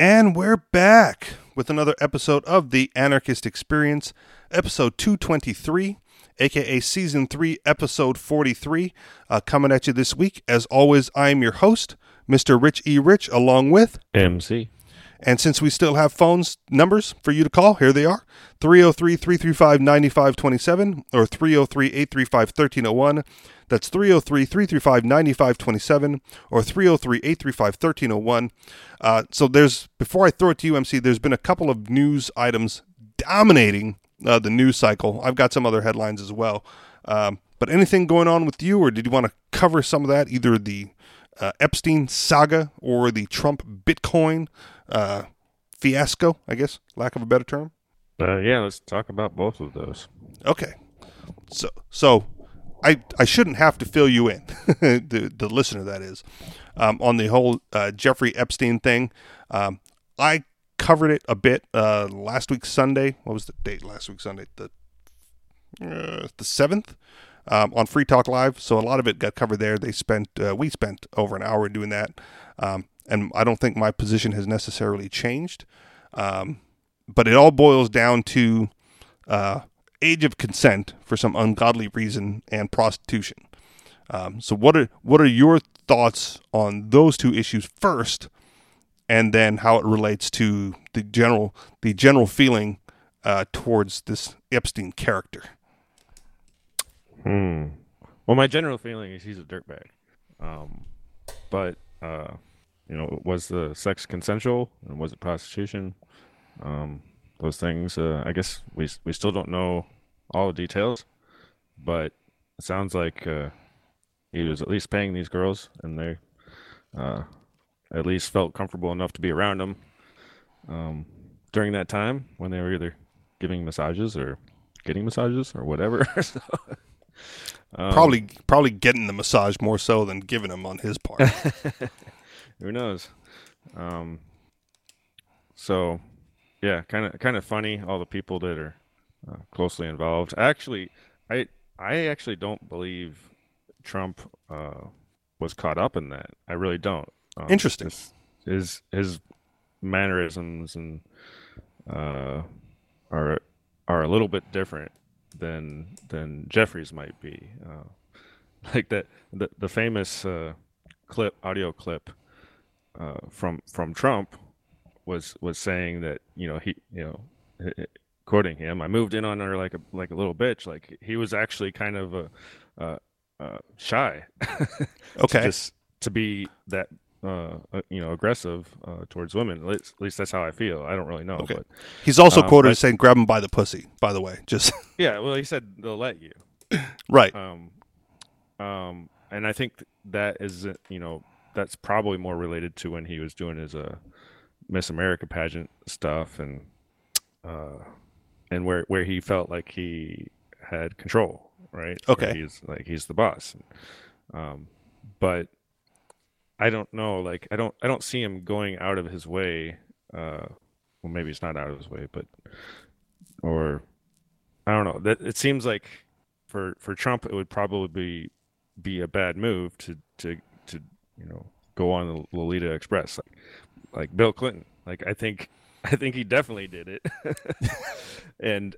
And we're back with another episode of The Anarchist Experience, episode 223, aka season 3, episode 43, uh, coming at you this week. As always, I'm your host, Mr. Rich E. Rich, along with MC. And since we still have phones numbers for you to call, here they are 303 335 9527 or 303 835 1301. That's 303 335 9527 or 303 835 1301. Uh, so there's, before I throw it to you, MC, there's been a couple of news items dominating uh, the news cycle. I've got some other headlines as well. Um, but anything going on with you, or did you want to cover some of that? Either the uh, Epstein saga or the Trump Bitcoin uh, fiasco, I guess, lack of a better term. Uh, yeah, let's talk about both of those. Okay, so so I I shouldn't have to fill you in, the the listener that is, um, on the whole uh, Jeffrey Epstein thing. Um, I covered it a bit uh, last week Sunday. What was the date last week Sunday? The uh, the seventh. Um, on Free Talk Live, so a lot of it got covered there. They spent, uh, we spent over an hour doing that, um, and I don't think my position has necessarily changed. Um, but it all boils down to uh, age of consent for some ungodly reason and prostitution. Um, so what are what are your thoughts on those two issues first, and then how it relates to the general the general feeling uh, towards this Epstein character? Hmm. Well, my general feeling is he's a dirtbag. Um, but uh, you know, was the sex consensual and was it prostitution? Um, those things. Uh, I guess we we still don't know all the details, but it sounds like uh, he was at least paying these girls, and they uh, at least felt comfortable enough to be around them um, during that time when they were either giving massages or getting massages or whatever. so, um, probably probably getting the massage more so than giving them on his part. who knows? Um, so yeah, kind of kind of funny. All the people that are uh, closely involved. Actually, I I actually don't believe Trump uh, was caught up in that. I really don't. Um, Interesting. His, his, his mannerisms and uh, are are a little bit different than than Jeffrey's might be. Uh, like that the the famous uh, clip audio clip uh, from from Trump was was saying that you know he you know quoting him I moved in on her like a like a little bitch. Like he was actually kind of a, uh, uh, shy okay. to just to be that uh, you know aggressive uh, towards women. At least, at least, that's how I feel. I don't really know okay. but he's also um, quoted as saying grab him by the pussy by the way just yeah well he said they'll let you. Right. Um um and I think that is you know that's probably more related to when he was doing his uh Miss America pageant stuff and uh, and where where he felt like he had control, right? Okay, where he's like he's the boss. Um, but I don't know. Like I don't I don't see him going out of his way. Uh, well, maybe it's not out of his way, but or I don't know. That it seems like for for Trump, it would probably be be a bad move to to to you know go on the Lolita Express. Like like Bill Clinton. Like I think I think he definitely did it. and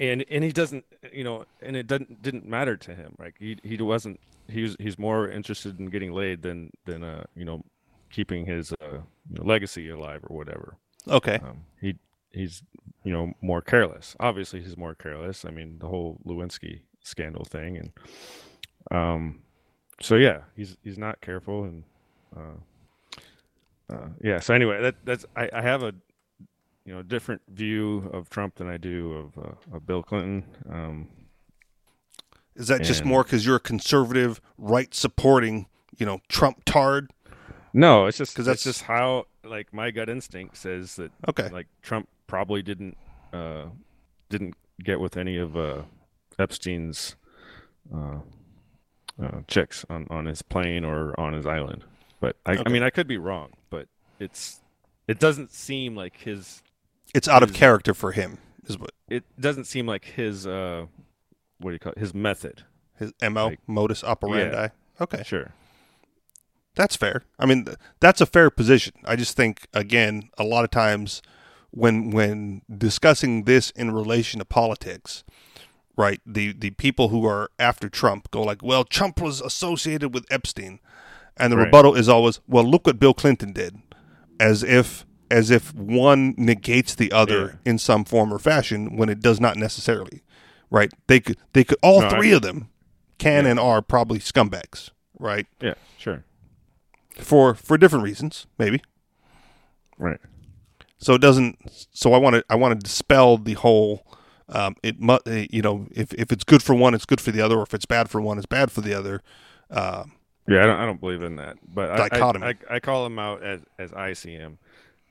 and and he doesn't you know and it doesn't didn't matter to him. Like he he wasn't he's he's more interested in getting laid than than uh you know keeping his uh you know, legacy alive or whatever. Okay. Um, he he's you know more careless. Obviously he's more careless. I mean the whole lewinsky scandal thing and um so yeah he's he's not careful and uh uh, yeah. So anyway, that that's I, I, have a you know different view of Trump than I do of uh, of Bill Clinton. Um, Is that and, just more because you're a conservative, right supporting, you know, Trump tard? No, it's just because that's just how like my gut instinct says that. Okay. Like Trump probably didn't uh, didn't get with any of uh, Epstein's uh, uh, chicks on on his plane or on his island. But I, okay. I mean, I could be wrong, it's it doesn't seem like his. It's out his, of character for him, is what. It doesn't seem like his. uh What do you call it? His method. His mo like, modus operandi. Yeah, okay, sure. That's fair. I mean, th- that's a fair position. I just think again, a lot of times when when discussing this in relation to politics, right? The the people who are after Trump go like, "Well, Trump was associated with Epstein." And the Right. rebuttal is always, "Well, look what Bill Clinton did." As if as if one negates the other in some form or fashion when it does not necessarily. Right? They could they could all No, I- three of them can Yeah. and are probably scumbags, right? Yeah, sure. For for different reasons, maybe. Right. So it doesn't. So I want to. I want to dispel the whole. Um, it mu- uh, you know if if it's good for one, it's good for the other, or if it's bad for one, it's bad for the other. Um, Yeah, I don't, I don't believe in that. But I- I, I, I, call him out as, as I see him,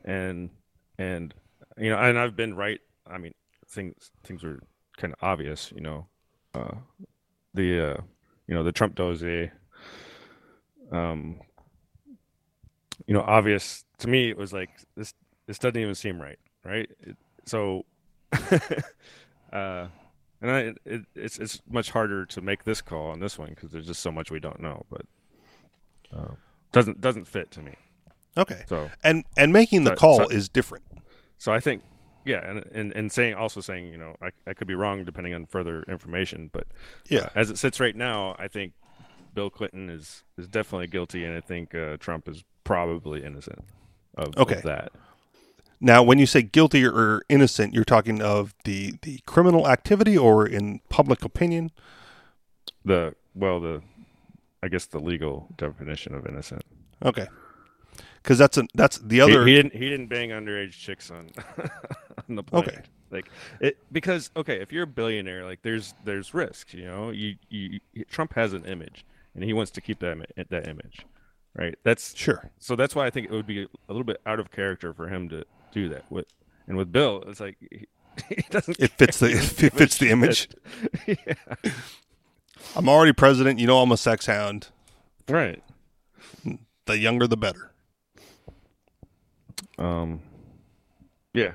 and and you know, and I've been right. I mean, things things were kind of obvious. You know, uh, the uh, you know the Trump dossier. Um, you know, obvious to me. It was like this. This doesn't even seem right, right? It, so, uh, and I, it, it's it's much harder to make this call on this one because there's just so much we don't know. But uh, doesn't doesn't fit to me. okay, So and and making the So- call so- is different. so I think yeah, and and, and saying also saying you know I, I could be wrong depending on further information, but Yeah, as it sits right now, I think Bill Clinton is is definitely guilty, and I think uh, Trump is probably innocent of, Okay. of that. Now, when you say guilty or innocent, you're talking of the the criminal activity or in public opinion. The well the I guess the legal definition of innocent. Okay, because that's a that's the other. He, didn't. He didn't bang underage chicks on on the plane. Okay. Like it because okay, if you're a billionaire, like there's there's risks. You know, you, you Trump has an image, and he wants to keep that that image, right? That's sure. so that's why I think it would be a little bit out of character for him to do that. With and with Bill, it's like he, he doesn't. It fits the care. He it doesn't give a fits the image. yeah. I'm already president. You know, I'm a sex hound. Right. The younger, the better. Um. Yeah.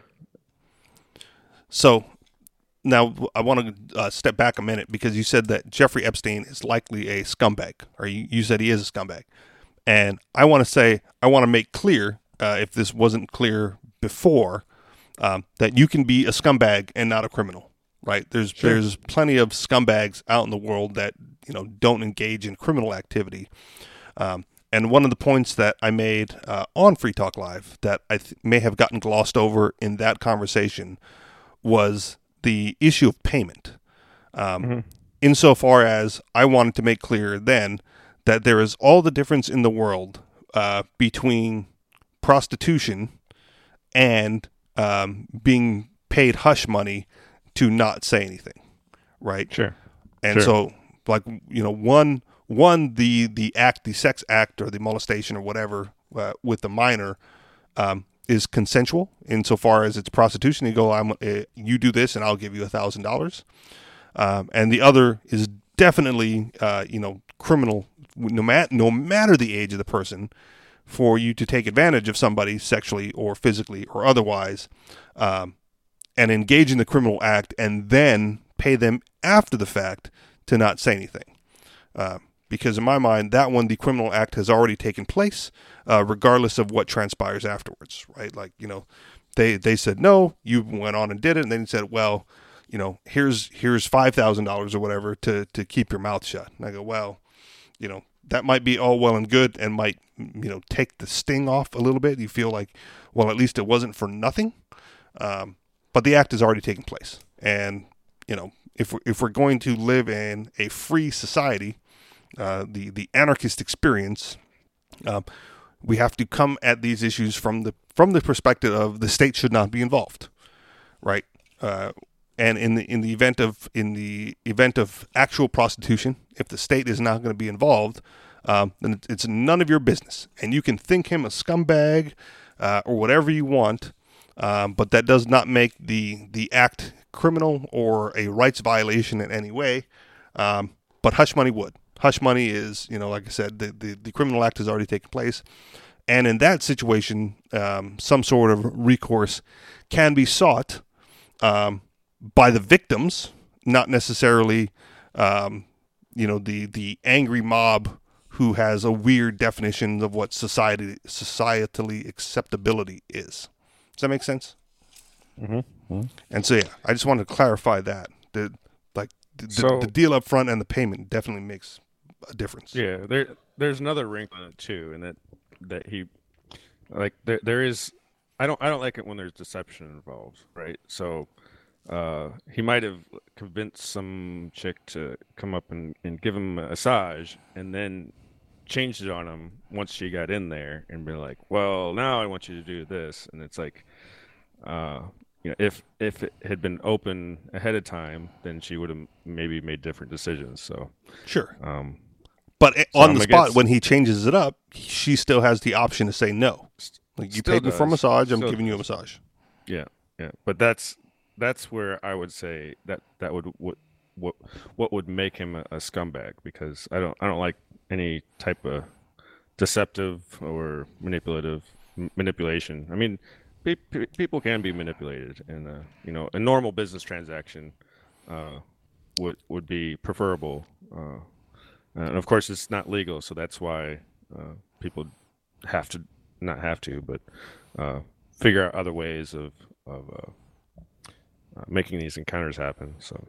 So now I want to uh, step back a minute because you said that Jeffrey Epstein is likely a scumbag, or you, you said he is a scumbag. And I want to say, I want to make clear, uh, if this wasn't clear before, um, that you can be a scumbag and not a criminal, right? There's Sure. there's plenty of scumbags out in the world that you know don't engage in criminal activity. Um, and one of the points that I made uh, on Free Talk Live that I th- may have gotten glossed over in that conversation was the issue of payment. Um, Insofar as I wanted to make clear then that there is all the difference in the world uh, between prostitution and um, being paid hush money to not say anything, right? Sure. And Sure. so, like you know, one one the the act, the sex act, or the molestation, or whatever, uh, with the minor, um, is consensual insofar as it's prostitution. You go, I'm uh, you do this, and I'll give you a thousand dollars. Um, and the other is definitely, uh, you know, criminal. No matter no matter the age of the person, for you to take advantage of somebody sexually or physically or otherwise, um, and engage in the criminal act, and then pay them after the fact to not say anything. Uh, because in my mind, that one, the criminal act has already taken place, uh, regardless of what transpires afterwards, right? Like, you know, they, they said, no, you went on and did it. And then said, well, you know, here's, here's $5,000 or whatever to, to keep your mouth shut. And I go, well, you know, that might be all well and good and might, you know, take the sting off a little bit. You feel like, well, at least it wasn't for nothing. Um, but the act is already taking place. And, you know, if we're, if we're going to live in a free society, uh, the, the anarchist experience, um, we have to come at these issues from the from the perspective of the state should not be involved, right? Uh, and in the in the event of in the event of actual prostitution, if the state is not going to be involved, um, then it's- it's none of your business, and you can think him a scumbag uh, or whatever you want, um, but that does not make the the act criminal or a rights violation in any way. Um, but hush money would. Hush money is, you know, like I said, the, the, the criminal act has already taken place. And in that situation, um, some sort of recourse can be sought um, by the victims, not necessarily, um, you know, the, the angry mob who has a weird definition of what society societally acceptability is. Does that make sense? Mm-hmm. And so yeah, I just wanted to clarify that the like the, So- the deal up front and the payment definitely makes a difference. Yeah, there there's another wrinkle in it too, and that that he like there there is I don't I don't like it when there's deception involved, right? So uh, he might have convinced some chick to come up and, and give him a massage, and then changed it on him once she got in there, and be like, "Well, now I want you to do this," and it's like, uh, you know, if if it had been open ahead of time, then she would have maybe made different decisions. So, Sure. um, But it- on I'm the spot, against- when he changes it up, she still has the option to say no. Like you Still paid me for a massage, I'm Still giving you a massage. Yeah, yeah, but that's that's where I would say that that would what what what would make him a, a scumbag because I don't I don't like any type of deceptive or manipulative m- manipulation. I mean, pe- pe- people can be manipulated, and uh, you know, a normal business transaction uh, would would be preferable. Uh, and of course, it's not legal, so that's why uh, people have to not have to, but uh, figure out other ways of of making these encounters happen. So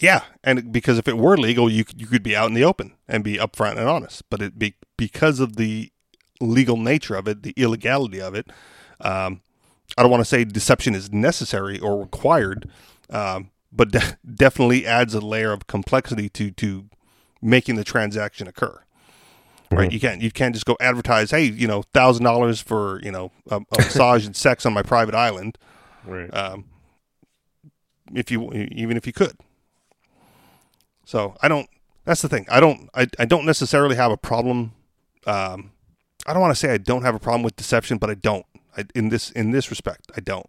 Yeah, and because if it were legal, you could, you could be out in the open and be upfront and honest. But it be because of the legal nature of it, the illegality of it. Um, I don't want to say deception is necessary or required, um, but de- definitely adds a layer of complexity to to making the transaction occur. Right, you can't you can't just go advertise, hey, you know, thousand dollars for you know a, a massage and sex on my private island. right, Um, if you even if you could. So I don't. That's the thing. I don't. I, I don't necessarily have a problem. Um, I don't want to say I don't have a problem with deception, but I don't. I, in this in this respect, I don't.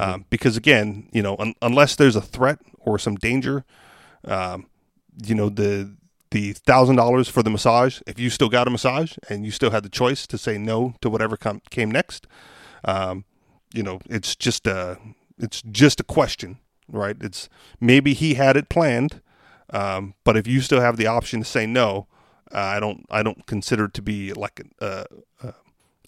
Um, because again, you know, un, unless there's a threat or some danger, um, you know, the the thousand dollars for the massage. If you still got a massage and you still had the choice to say no to whatever com- came next, um, you know, it's just a it's just a question, right? It's maybe he had it planned, um, but if you still have the option to say no, uh, I don't I don't consider it to be like a, a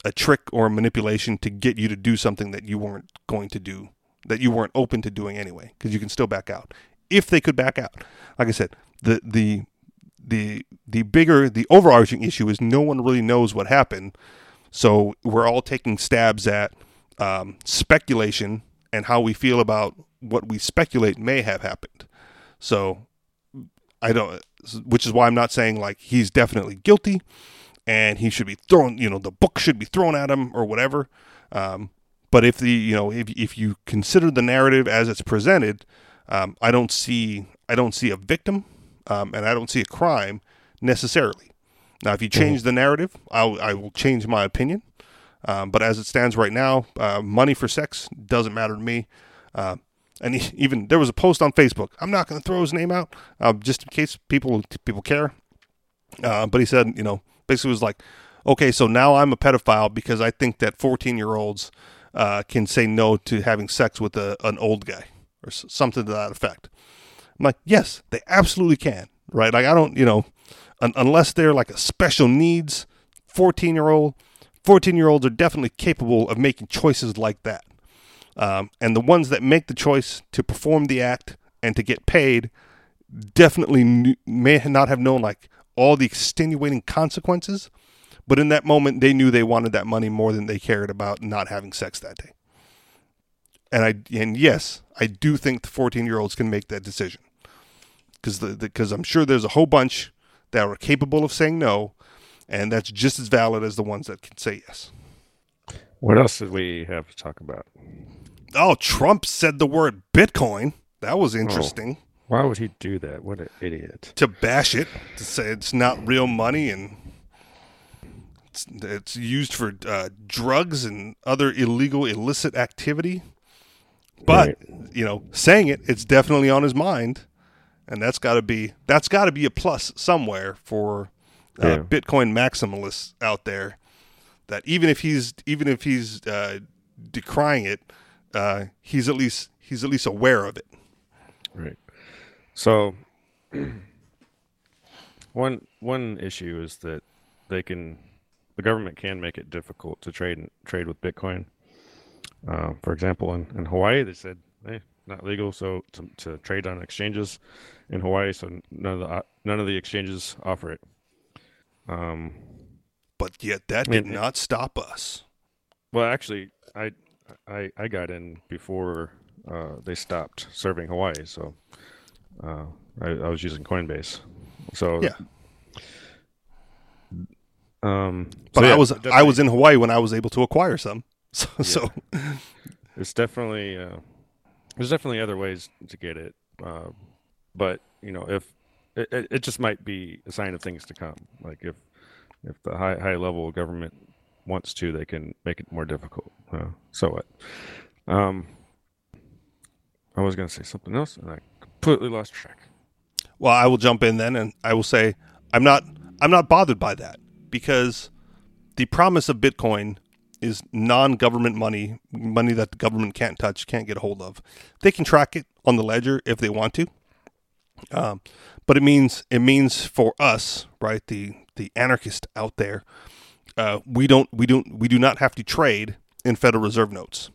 a trick or a manipulation to get you to do something that you weren't going to do that you weren't open to doing anyway because you can still back out if they could back out. Like I said, the the the the bigger the overarching issue is no one really knows what happened, so we're all taking stabs at um, speculation and how we feel about what we speculate may have happened. So I don't, which is why I'm not saying like he's definitely guilty and he should be thrown, you know, the book should be thrown at him or whatever. Um, but if the, you know, if if you consider the narrative as it's presented, um, I don't see, I don't see a victim, um, and I don't see a crime necessarily. Now, if you change the narrative, I'll, I will change my opinion. Um, but as it stands right now, uh, money for sex doesn't matter to me. Uh, and even there was a post on Facebook. I'm not going to throw his name out, uh, just in case people people care. Uh, but he said, you know, basically was like, okay, so now I'm a pedophile because I think that 14 year olds uh, can say no to having sex with a, an old guy or something to that effect. I'm like, yes, they absolutely can, right? Like I don't, you know, un- unless they're like a special needs 14 year old, 14 year olds are definitely capable of making choices like that. Um, and the ones that make the choice to perform the act and to get paid definitely knew, may not have known like all the extenuating consequences, but in that moment they knew they wanted that money more than they cared about not having sex that day. And I and yes, I do think the 14 year olds can make that decision because the because I'm sure there's a whole bunch that are capable of saying no, and that's just as valid as the ones that can say yes. what else did we have to talk about? Oh, Trump said the word Bitcoin. That was interesting. Why would he do that? What an idiot! To bash it, to say it's not real money and it's, it's used for uh, drugs and other illegal, illicit activity. But you know, saying it, it's definitely on his mind, and that's got to be that's got to be a plus somewhere for uh, Yeah. Bitcoin maximalists out there. That even if he's even if he's uh, decrying it, uh, he's at least he's at least aware of it. Right. So, one one issue is that they can the government can make it difficult to trade trade with Bitcoin. Uh, for example, in, in Hawaii, they said, "Hey, not legal, so to, to trade on exchanges in Hawaii, so none of the uh, none of the exchanges offer it." Um, But yet that did not stop us. well, actually, I I I got in before uh, they stopped serving Hawaii, so uh, I, I was using Coinbase. So Yeah. Um, But so yeah, I was I was in Hawaii when I was able to acquire some. So, so It's definitely uh, there's definitely other ways to get it, uh, but you know if it, it, it just might be a sign of things to come. Like if if the high high level government wants to, they can make it more difficult. Uh, so what? Um, I was gonna say something else, and I completely lost track. Well, I will jump in then, and I will say I'm not I'm not bothered by that because the promise of Bitcoin is non-government money, money that the government can't touch, can't get a hold of. They can track it on the ledger if they want to, um, but it means it means for us, right, the the anarchist out there, uh, we don't we don't we do not have to trade in Federal Reserve notes.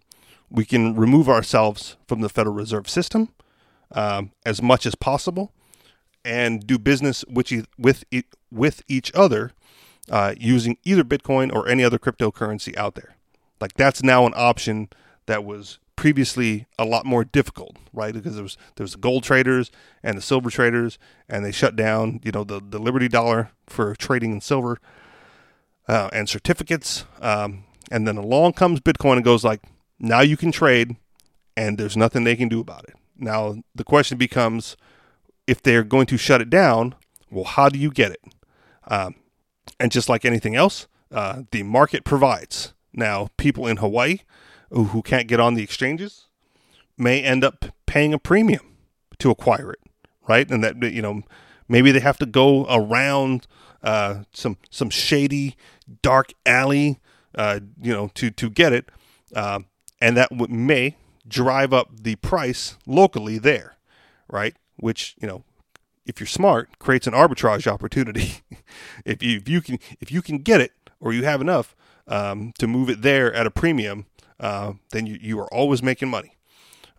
We can remove ourselves from the Federal Reserve system um, as much as possible and do business with with with each other uh, using either Bitcoin or any other cryptocurrency out there. Like that's now an option that was previously a lot more difficult, right? Because there was there was gold traders and the silver traders, and they shut down, you know, the the Liberty Dollar for trading in silver uh, and certificates. Um, and then along comes Bitcoin and goes like, now you can trade, and there's nothing they can do about it. Now the question becomes, if they're going to shut it down, well, how do you get it? Um, and just like anything else, uh, the market provides. Now, people in Hawaii who, who can't get on the exchanges may end up paying a premium to acquire it, right? And that you know maybe they have to go around uh, some some shady dark alley, uh, you know, to to get it, um, and that w- may drive up the price locally there, right? Which you know if you're smart, creates an arbitrage opportunity. if you if you can if you can get it or you have enough um, to move it there at a premium, uh, then you, you are always making money.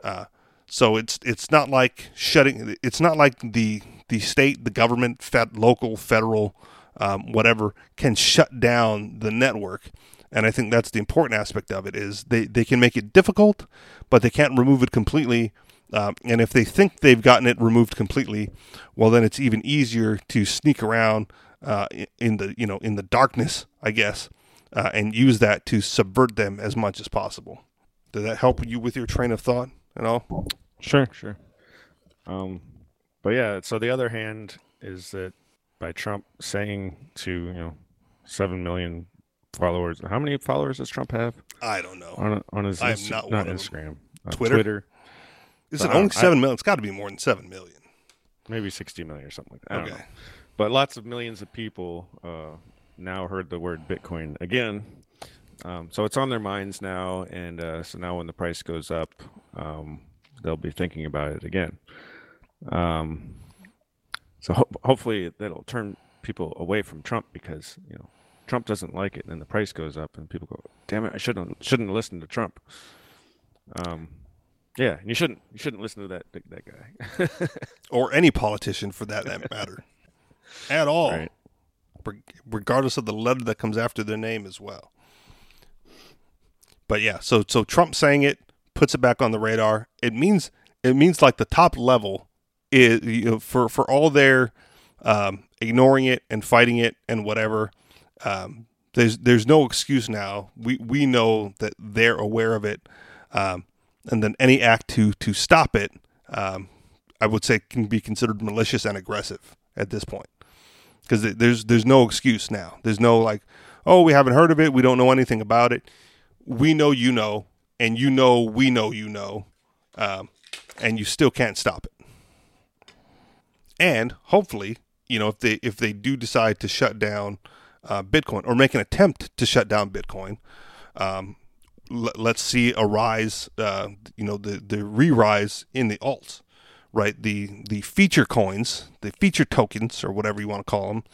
Uh, so it's it's not like shutting. It's not like the the state, the government, fed, local, federal, um, whatever can shut down the network. And I think that's the important aspect of it is they, they can make it difficult, but they can't remove it completely. Um, and if they think they've gotten it removed completely, well, then it's even easier to sneak around uh, in the you know in the darkness, I guess, uh, and use that to subvert them as much as possible. Did that help you with your train of thought at all? Sure, sure. Um, but yeah, so the other hand is that by Trump saying to you know seven million followers, how many followers does Trump have I don't know. on on his I am Insta- not not. Instagram, uh, Twitter? Twitter, Is it only seven million? It's got to be more than seven million. maybe sixty million or something like that. I don't know. But lots of millions of people uh, now heard the word Bitcoin again. Um, so it's on their minds now, and uh, so now when the price goes up, um, they'll be thinking about it again. Um, so ho- hopefully that'll turn people away from Trump because you know Trump doesn't like it, and then the price goes up, and people go, "Damn it, I shouldn't shouldn't listen to Trump." Um, yeah, and you shouldn't you shouldn't listen to that that guy. or any politician for that matter, at all, Right. Regardless of the letter that comes after their name as well. But yeah, so so Trump saying it puts it back on the radar. It means it means like the top level is you know, for for all their um, ignoring it and fighting it and whatever. Um, there's there's no excuse now. We we know that they're aware of it, um, and then any act to to stop it, um, I would say, can be considered malicious and aggressive at this point because there's there's no excuse now. There's no like, oh, we haven't heard of it. We don't know anything about it. We know you know, and you know we know you know, um, and you still can't stop it. And hopefully, you know, if they if they do decide to shut down uh, Bitcoin or make an attempt to shut down Bitcoin, um, l- let's see a rise. Uh, you know, the the re-rise in the alts, right? The the feature coins, the feature tokens, or whatever you want to call them,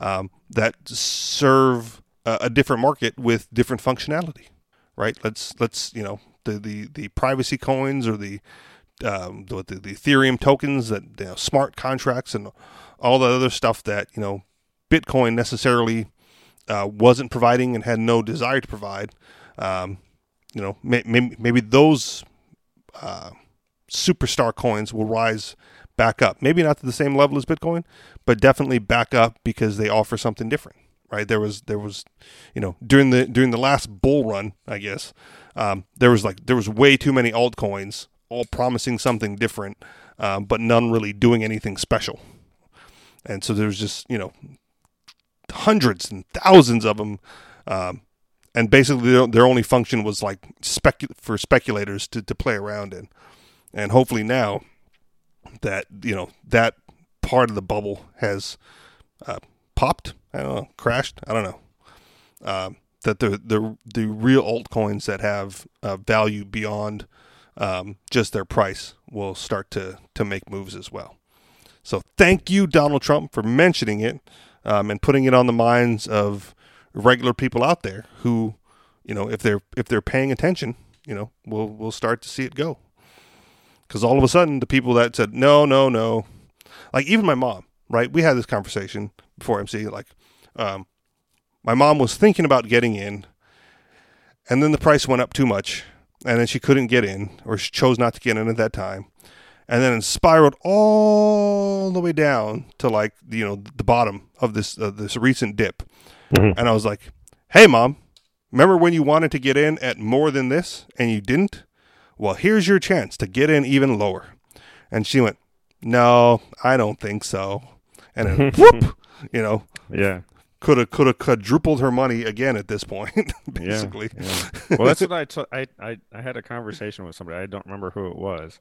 um, that serve a, a different market with different functionality, right? Let's let's you know the the, the privacy coins or the um, the, the, the Ethereum tokens that you know, smart contracts and all the other stuff that you know Bitcoin necessarily uh, wasn't providing and had no desire to provide. Um, you know, may, maybe, maybe those uh, superstar coins will rise back up. Maybe not to the same level as Bitcoin, but definitely back up because they offer something different. Right there was there was, you know, during the during the last bull run, I guess, um, there was like there was way too many altcoins, all promising something different, um, but none really doing anything special. And so there was just you know hundreds and thousands of them, um, and basically their, their, only function was like specu- for speculators to, to play around in. And hopefully now that you know that part of the bubble has uh, popped. I don't know, crashed. I don't know. Um, that the the the real altcoins that have uh, value beyond um, just their price will start to to make moves as well. So thank you, Donald Trump, for mentioning it um, and putting it on the minds of regular people out there who, you know, if they're if they're paying attention, you know, we'll we'll start to see it go. Because all of a sudden, the people that said no, no, no, like even my mom, right? We had this conversation before MC. Like, um, my mom was thinking about getting in, and then the price went up too much, and then she couldn't get in, or she chose not to get in at that time, and then it spiraled all the way down to like you know the bottom of this uh, this recent dip, mm-hmm. and I was like, "Hey, mom, remember when you wanted to get in at more than this and you didn't? Well, here's your chance to get in even lower." And she went, "No, I don't think so." And then whoop, you know, yeah, could have could have quadrupled her money again at this point, basically. Yeah, yeah. Well, that's what I, t- I I I had a conversation with somebody. I don't remember who it was,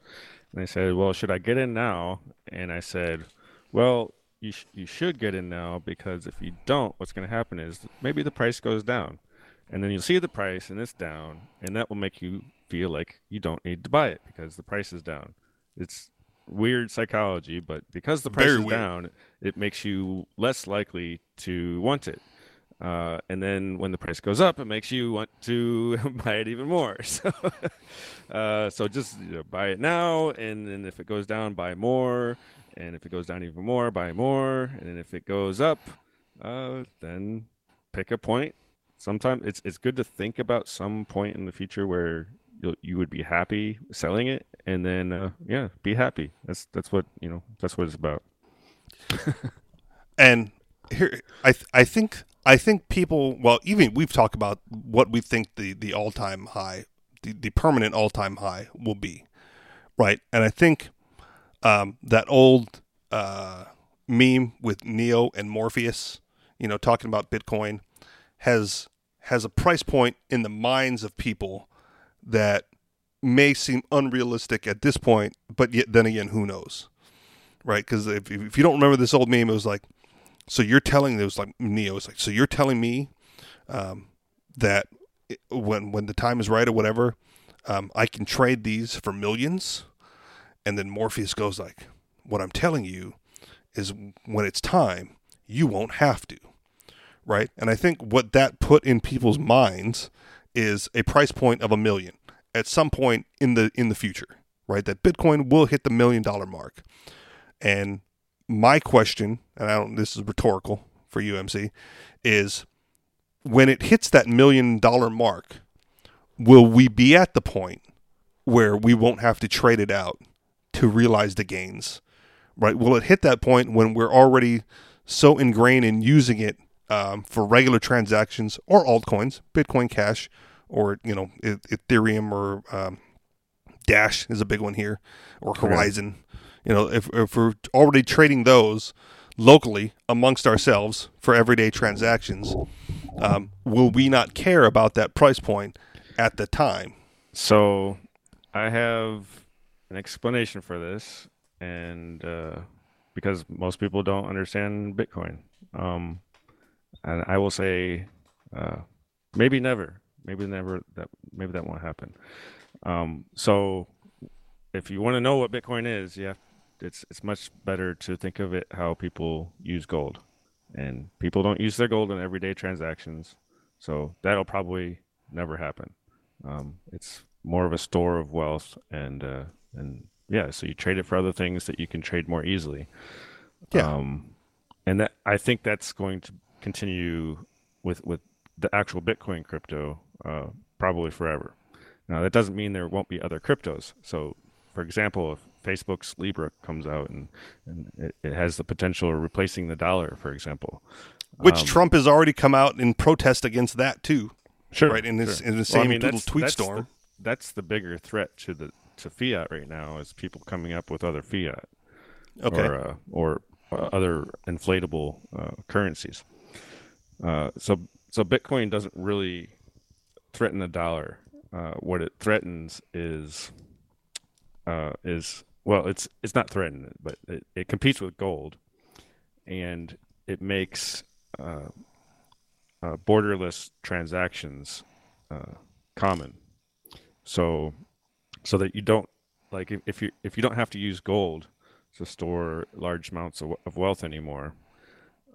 and they said, "Well, should I get in now?" And I said, "Well, you sh- you should get in now because if you don't, what's going to happen is maybe the price goes down, and then you'll see the price and it's down, and that will make you feel like you don't need to buy it because the price is down. It's weird psychology, but because the price Very is weird. down, it makes you less likely to want it. Uh, and then when the price goes up, it makes you want to buy it even more. So, uh, so just you know, buy it now, and then if it goes down, buy more, and if it goes down even more, buy more, and then if it goes up, uh, then pick a point. Sometimes it's it's good to think about some point in the future where you you would be happy selling it, and then uh, yeah, be happy. That's that's what you know. That's what it's about. and here, I th- I think I think people. Well, even we've talked about what we think the the all time high, the, the permanent all time high will be, right? And I think um, that old uh, meme with Neo and Morpheus, you know, talking about Bitcoin, has has a price point in the minds of people that may seem unrealistic at this point, but yet then again, who knows, right? Because if, if you don't remember this old meme, it was like, so you're telling it was like Neo was like, so you're telling me um, that when when the time is right or whatever, um, I can trade these for millions, and then Morpheus goes like, what I'm telling you is when it's time, you won't have to, right? And I think what that put in people's minds is a price point of a million at some point in the in the future, right? That Bitcoin will hit the million dollar mark. And my question, and I don't this is rhetorical for you MC, is when it hits that million dollar mark, will we be at the point where we won't have to trade it out to realize the gains? Right? Will it hit that point when we're already so ingrained in using it um, for regular transactions or altcoins, Bitcoin Cash, or you know Ethereum or um, Dash is a big one here, or Horizen. You know, if, if we're already trading those locally amongst ourselves for everyday transactions, um, will we not care about that price point at the time? So, I have an explanation for this, and uh, because most people don't understand Bitcoin, um, and I will say, uh, maybe never maybe never that maybe that won't happen. Um, so if you want to know what Bitcoin is, have it's it's much better to think of it how people use gold, and people don't use their gold in everyday transactions, so that'll probably never happen. Um, it's more of a store of wealth, and uh, and yeah, so you trade it for other things that you can trade more easily. Yeah. Um, and that I think that's going to continue with with the actual Bitcoin crypto uh, probably forever. Now that doesn't mean there won't be other cryptos. So, for example, if Facebook's Libra comes out and, and it, it has the potential of replacing the dollar, for example, Which Um, Trump has already come out in protest against that too, sure, right? In his sure. in the Well, same I mean, little tweet that's the- storm. that's the bigger threat to the to fiat right now is people coming up with other fiat. okay. or uh, or uh, other inflatable uh, currencies. Uh, so so Bitcoin doesn't really threaten the dollar. Uh, what it threatens is uh, is well, it's it's not threatening it, but it, it competes with gold, and it makes uh, uh, borderless transactions uh, common. So so that you don't like if, if you if you don't have to use gold to store large amounts of, of wealth anymore,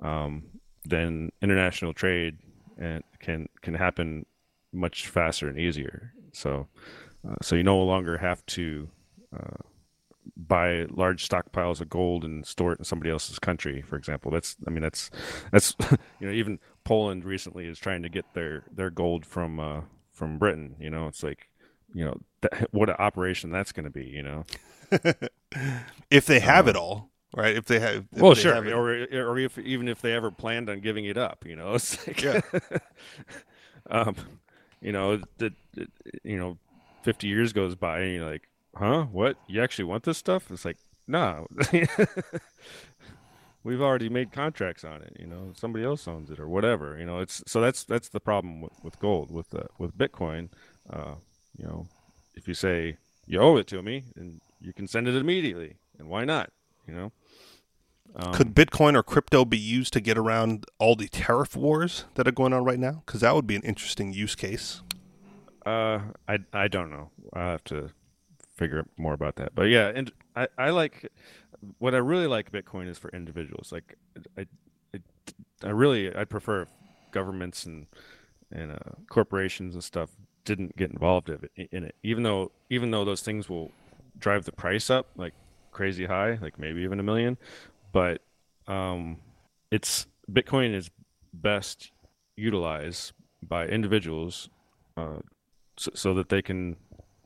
um, then international trade and can can happen much faster and easier. So, uh, so you no longer have to uh, buy large stockpiles of gold and store it in somebody else's country. For example, that's I mean that's that's you know even Poland recently is trying to get their their gold from uh, from Britain. You know, it's like you know that, what an operation that's going to be. You know. if they have it all, right? If they have, if well, they sure, have or or if even if they ever planned on giving it up, you know, it's like, Yeah. um, you know, that you know, fifty years goes by and you're like, huh, what? You actually want this stuff? It's like, no, we've already made contracts on it. You know, somebody else owns it or whatever. You know, it's so that's that's the problem with, with gold with uh, with Bitcoin. Uh, you know, if you say you owe it to me, and you can send it immediately, and why not? You know. Um, Could Bitcoin or crypto be used to get around all the tariff wars that are going on right now? Because that would be an interesting use case. Uh, I I don't know. I'll have to figure out more about that. But yeah, and I I like what I really like Bitcoin is for individuals. Like I I, I really I prefer governments and and uh, corporations and stuff didn't get involved in it, in it. Even though even though those things will drive the price up like crazy high, like maybe even a million, but um, it's Bitcoin is best utilized by individuals uh, so, so that they can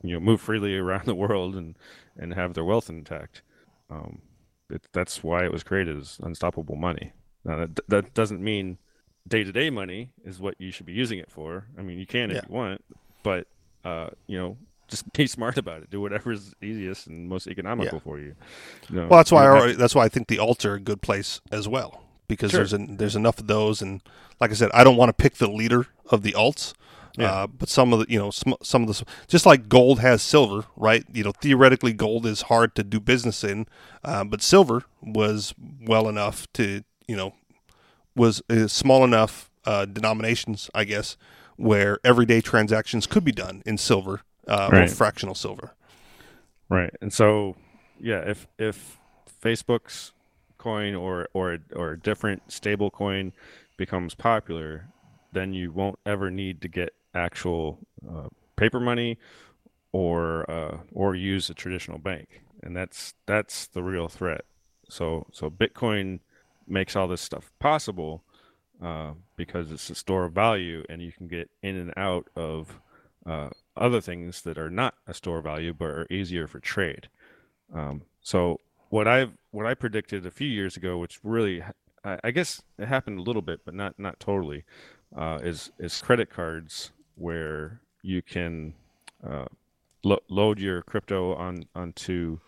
you know move freely around the world and and have their wealth intact. Um, it, that's why it was created as unstoppable money. Now that that doesn't mean day to day money is what you should be using it for. I mean, you can if Yeah. you want, but uh, you know, just be smart about it. Do whatever is easiest and most economical for you. You know, Well, that's why I already, that's why I think the alts are a good place as well because Sure. there's an, there's enough of those, and like I said, I don't want to pick the leader of the alts. Yeah. Uh, but some of the, you know, sm- some of the, just like gold has silver, right? You know, theoretically, gold is hard to do business in, uh, but silver was well enough to, you know, was uh, small enough uh, denominations, I guess, where everyday transactions could be done in silver uh, or fractional silver. Right. And so, yeah, if if Facebook's coin or or or a different stable coin becomes popular, then you won't ever need to get actual uh, paper money or uh, or use a traditional bank, and that's that's the real threat. So so Bitcoin makes all this stuff possible uh, because it's a store of value, and you can get in and out of uh, other things that are not a store value but are easier for trade. Um, so what I what I predicted a few years ago, which really I, I guess it happened a little bit, but not not totally, uh, is is credit cards where you can uh, lo- load your crypto on onto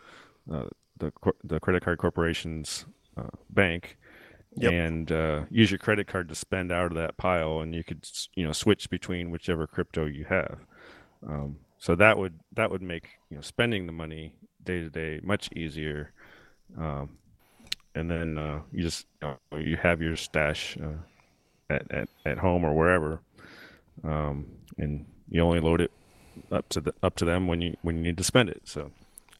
uh, the cor- the credit card corporation's uh, bank. Yep. And uh, use your credit card to spend out of that pile, and you could, you know, switch between whichever crypto you have. Um, so that would that would make you know spending the money day to day much easier. Um, and then uh, you just you, know, you have your stash uh, at, at at home or wherever, um, and you only load it up to the up to them when you when you need to spend it. So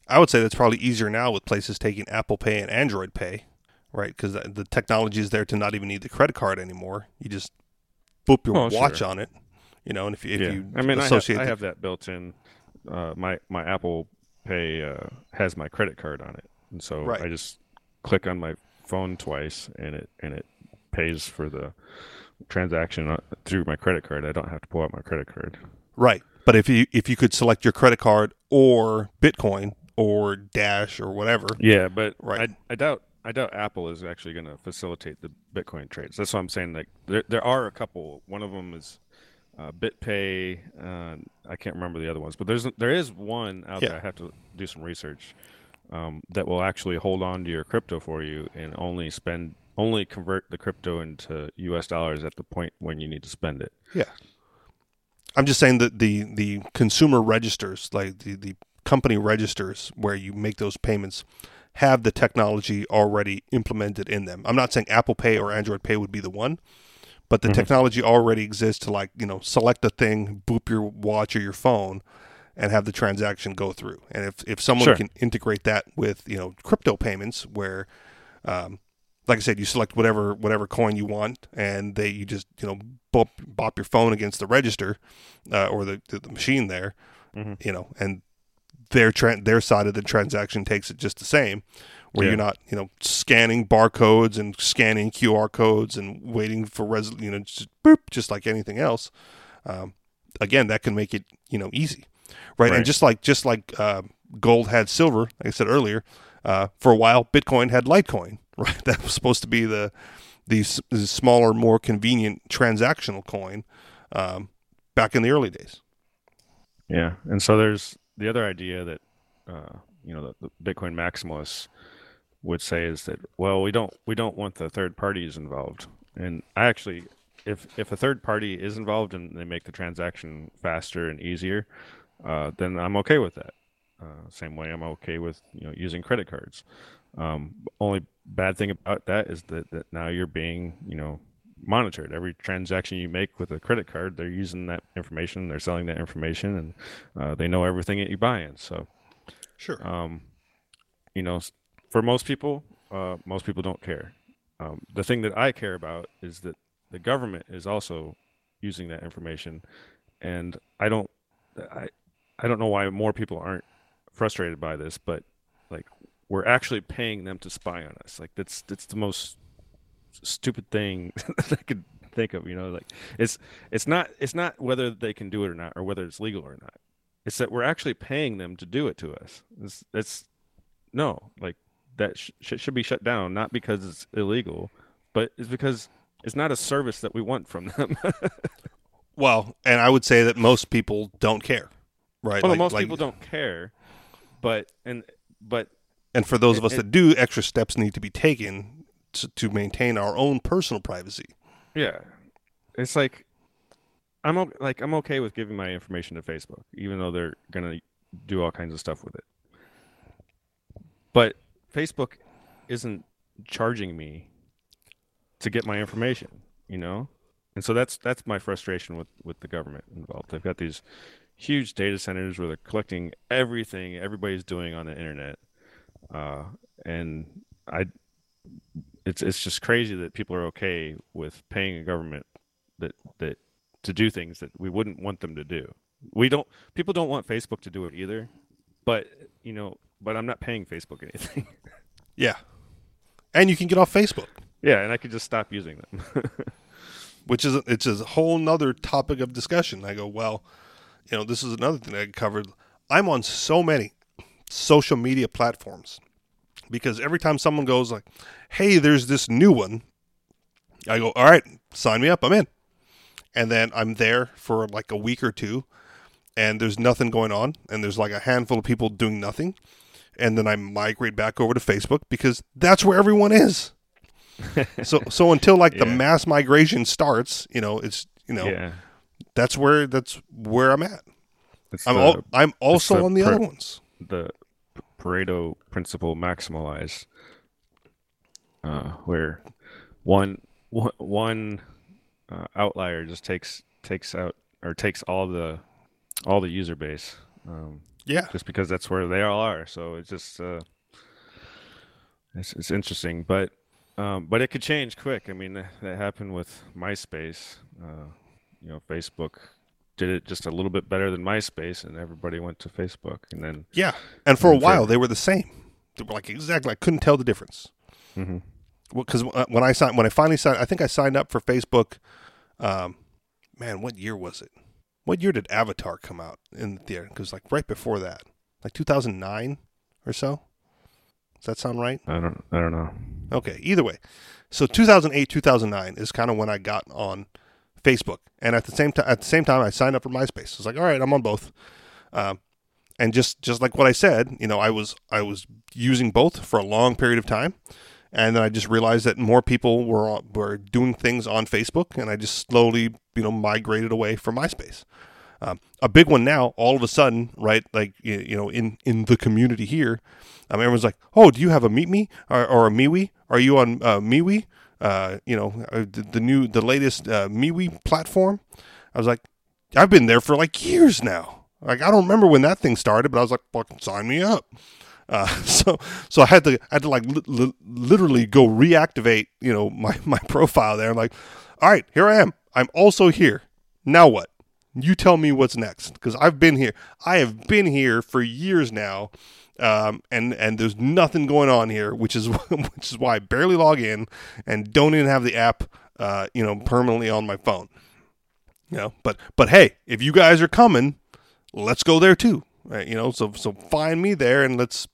I would say that's probably easier now with places taking Apple Pay and Android Pay, right? Because the, the technology is there to not even need the credit card anymore. You just boop your Oh, watch sure. on it, you know. And if, you- if yeah, you I mean, I have, associate, I have that built in. Uh, my my Apple Pay uh, has my credit card on it, and so Right. I just click on my phone twice, and it and it pays for the transaction uh, through my credit card. I don't have to pull out my credit card. right. But if you if you could select your credit card or Bitcoin or Dash or whatever, Yeah, but Right. I, I doubt I doubt Apple is actually going to facilitate the Bitcoin trades. That's what I'm saying. Like there there are a couple. One of them is uh, BitPay. Uh, I can't remember the other ones, but there's there is one out Yeah. there. I have to do some research um, that will actually hold on to your crypto for you and only spend only convert the crypto into U.S. dollars at the point when you need to spend it. Yeah. I'm just saying that the the consumer registers, like the the company registers where you make those payments, have the technology already implemented in them. I'm not saying Apple Pay or Android Pay would be the one, but the Mhm. technology already exists to like you know select a thing, boop your watch or your phone, and have the transaction go through. And if if someone Sure. can integrate that with you know crypto payments, where um, like I said, you select whatever whatever coin you want, and they you just you know bop, bop your phone against the register uh, or the, the the machine there, Mhm. you know, and their tra- their side of the transaction takes it just the same, where Yeah. you're not you know scanning barcodes and scanning QR codes and waiting for res you know just boop just like anything else. Um, again, that can make it you know easy, right? Right. And just like just like uh, gold had silver, like I said earlier, uh, for a while Bitcoin had Litecoin, right? That was supposed to be the the, s- the smaller, more convenient transactional coin um, back in the early days. Yeah, and so there's the other idea that uh, you know the, the Bitcoin maximalists would say is that well we don't we don't want the third parties involved, and I actually if if a third party is involved and they make the transaction faster and easier, uh, then I'm okay with that. Uh, same way I'm okay with you know using credit cards. Um, only bad thing about that is that, that now you're being you know monitored. Every transaction you make with a credit card, they're using that information, they're selling that information, and uh, they know everything that you buy in. So, Sure. um, you know, for most people, uh, most people don't care. Um, the thing that I care about is that the government is also using that information, and I don't, I, I don't know why more people aren't frustrated by this, but like we're actually paying them to spy on us. Like that's that's the most stupid thing I could think of. You know, like it's it's not it's not whether they can do it or not, or whether it's legal or not. It's that we're actually paying them to do it to us. It's, it's no, like that sh- sh- should be shut down, not because it's illegal, but it's because it's not a service that we want from them. Well, and I would say that most people don't care, right? Oh, well, Like- most like- people don't care, but and but And for those of us it- that do, extra steps need to be taken to, to maintain our own personal privacy. Yeah, it's like I'm o- like I'm okay with giving my information to Facebook, even though they're gonna do all kinds of stuff with it. But Facebook isn't charging me to get my information, you know, and so that's that's my frustration with with the government involved. They've got these huge data centers where they're collecting everything everybody's doing on the internet, uh, and I it's it's just crazy that people are okay with paying a government that that to do things that we wouldn't want them to do. We don't people don't want Facebook to do it either, but you know, but I'm not paying Facebook anything. Yeah. And you can get off Facebook, yeah, and I could just stop using them. which is it's a whole nother topic of discussion. I go, well, you know, this is another thing I covered. I'm on so many social media platforms because every time someone goes like, "Hey, there's this new one," I go, "All right, sign me up. I'm in." And then I'm there for like a week or two, and there's nothing going on, and there's like a handful of people doing nothing, and then I migrate back over to Facebook because that's where everyone is. so so until like the mass migration starts, you know, it's you know yeah, that's where that's where I'm at. it's I'm the, al- I'm also the on the pre- other ones. the Pareto principle maximalize, uh, where one one, one uh, outlier just takes takes out or takes all the all the user base Um, Yeah. just because that's where they all are. So it's just uh, it's it's interesting, but um, but it could change quick. I mean, that, that happened with MySpace. Uh, you know, Facebook did it just a little bit better than MySpace, and everybody went to Facebook, and then Yeah. And for a while, they were the same. They were like exactly. I couldn't tell the difference. Mm-hmm. Because when I signed, when I finally signed, I think I signed up for Facebook. Um, man, what year was it? What year did Avatar come out in the theater? Because like right before that, like 2009 or so. Does that sound right? I don't I don't know. Okay, either way. So 2008, 2009 is kind of when I got on Facebook, and at the same time, at the same time, I signed up for MySpace. I was like, all right, I'm on both. Um, and just just like what I said, you know, I was I was using both for a long period of time, and then I just realized that more people were were doing things on Facebook, and I just slowly, you know, migrated away from MySpace. Um, a big one now, all of a sudden, right? Like you, you know, in in the community here, um, everyone's like, "Oh, do you have a Meet Me or, or a MeWe? Are you on uh, MeWe? Uh, you know, uh, the, the new, the latest uh, MeWe platform." I was like, "I've been there for like years now. Like, I don't remember when that thing started, but I was like, fucking sign me up." Uh, so, so I had to, I had to like li- li- literally go reactivate, you know, my my profile there. I'm like, "All right, here I am. I'm also here. Now what?" You tell me what's next because I've been here. I have been here for years now, um, and and there's nothing going on here, which is which is why I barely log in and don't even have the app, uh, you know, permanently on my phone. You know, but but hey, if you guys are coming, let's go there too. Right, you know, so so find me there and let's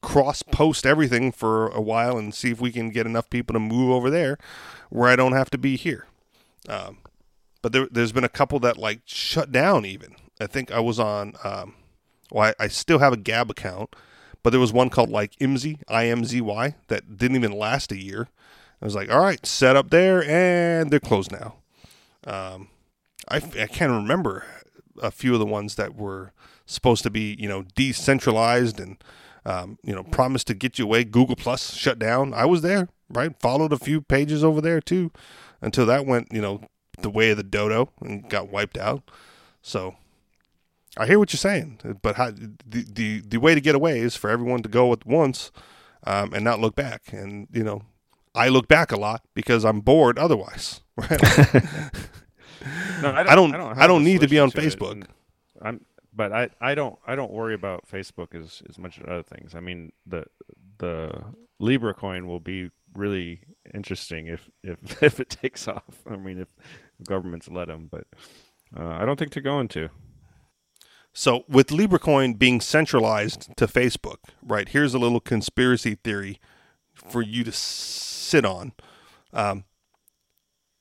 cross post everything for a while and see if we can get enough people to move over there where I don't have to be here. Um, but there, there's been a couple that like shut down. Even I think I was on. Um, well, I, I still have a Gab account, but there was one called like IMZY, I M Z Y, that didn't even last a year. I was like, all right, set up there, and they're closed now. Um, I, I can't remember a few of the ones that were supposed to be, you know, decentralized and, um, you know, promised to get you away. Google Plus shut down. I was there, right? Followed a few pages over there too, until that went, you know, the way of the dodo and got wiped out. So I hear what you're saying, but how, the, the the way to get away is for everyone to go at once um, and not look back. And you know, I look back a lot because I'm bored otherwise. Right? No, I don't- have I don't a need to be on it, Facebook. I'm, but I, I don't, I don't worry about Facebook as as much as other things. I mean, the the Libra coin will be really interesting if if if it takes off. I mean, if governments let them, but uh, I don't think they're going to. So with Libra coin being centralized to Facebook, right? Here's a little conspiracy theory for you to sit on. Um,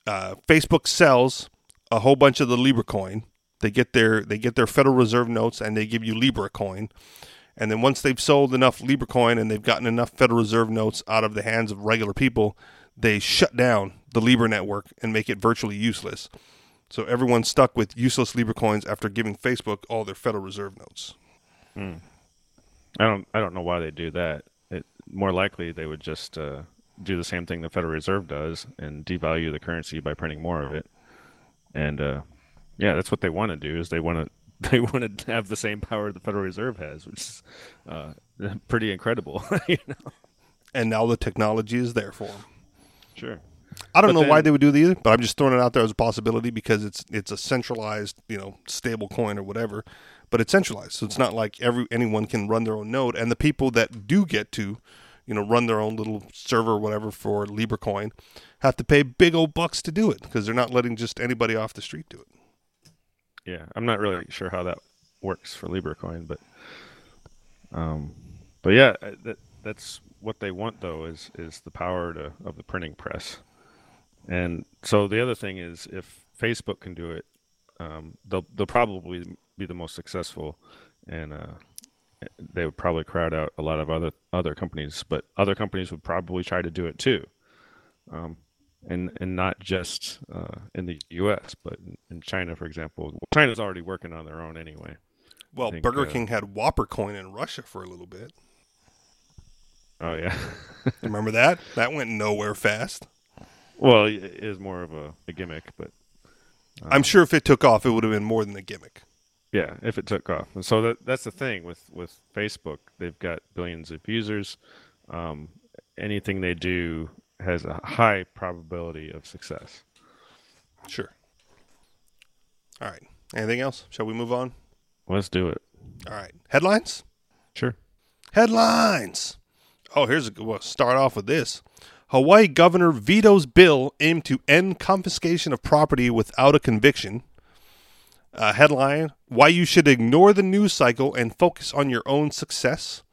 uh, Facebook sells a whole bunch of the LibraCoin. They get their they get their Federal Reserve notes and they give you Libra coin. And then once they've sold enough Libra coin and they've gotten enough Federal Reserve notes out of the hands of regular people, they shut down the Libra network and make it virtually useless. So everyone's stuck with useless Libra coins after giving Facebook all their Federal Reserve notes. I don't, I don't know why they do that. It more likely they would just uh, do the same thing the Federal Reserve does and devalue the currency by printing more of it. And uh, yeah, that's what they want to do. Is they want to they want to have the same power the Federal Reserve has, which is uh, pretty incredible. you know? And now the technology is there for them. Sure. I don't But know why they would do either, but I'm just throwing it out there as a possibility because it's it's a centralized, you know, stable coin or whatever. But it's centralized, so it's not like every anyone can run their own node. And the people that do get to, you know, run their own little server or whatever for LibraCoin have to pay big old bucks to do it because they're not letting just anybody off the street do it. Yeah, I'm not really sure how that works for LibraCoin, but um, but yeah, uh, that that's what they want though is is the power to of the printing press. And so the other thing is if Facebook can do it, um, they'll they'll probably be the most successful, and uh, they would probably crowd out a lot of other other companies. But other companies would probably try to do it too, um, and and not just uh, in the U.S. but in, in China, for example. China's already working on their own anyway. Well, think, Burger uh, King had Whopper coin in Russia for a little bit. Oh yeah. Remember that? That went nowhere fast. well, it is more of a, a gimmick, but I'm sure if it took off, it would have been more than a gimmick. Yeah, if it took off. And so that that's the thing with with Facebook. They've got billions of users. Um, anything they do has a high probability of success. Sure. All right. Anything else? Shall we move on? Let's do it. All right. Headlines? Sure. Headlines. Oh, here's a good We'll start off with this. Hawaii governor vetoes bill aimed to end confiscation of property without a conviction. Uh, headline Why you should ignore the news cycle and focus on your own success.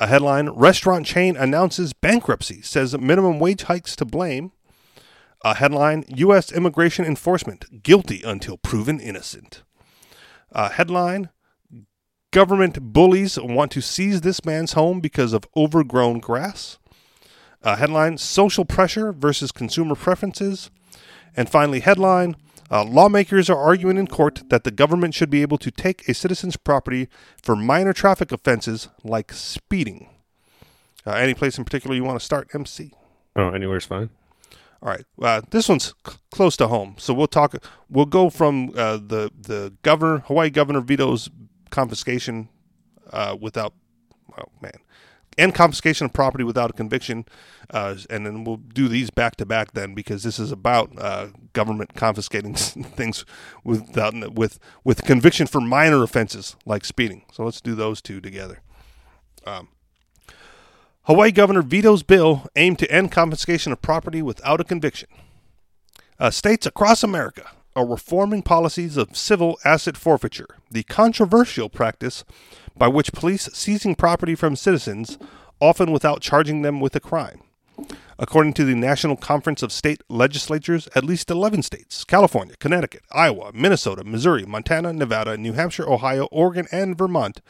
A headline Restaurant chain announces bankruptcy, says minimum wage hikes to blame. A headline U.S. immigration enforcement guilty until proven innocent. A headline Government bullies want to seize this man's home because of overgrown grass. A headline Social pressure versus consumer preferences. And finally, headline uh, Lawmakers are arguing in court that the government should be able to take a citizen's property for minor traffic offenses like speeding. Uh, any place in particular you want to start, MC? Oh, anywhere's fine. All right. Uh, this one's c- close to home, so we'll talk. We'll go from uh, the the governor, Hawaii governor vetoes confiscation uh, without. Oh man, and confiscation of property without a conviction, uh, and then we'll do these back to back then because this is about uh, government confiscating things without with with conviction for minor offenses like speeding. So let's do those two together. Um, Hawaii governor vetoes bill aimed to end confiscation of property without a conviction. Uh, states across America are reforming policies of civil asset forfeiture, the controversial practice by which police seizing property from citizens, often without charging them with a crime. According to the National Conference of State Legislatures, at least 11 states California, Connecticut, Iowa, Minnesota, Missouri, Montana, Nevada, New Hampshire, Ohio, Oregon, and Vermont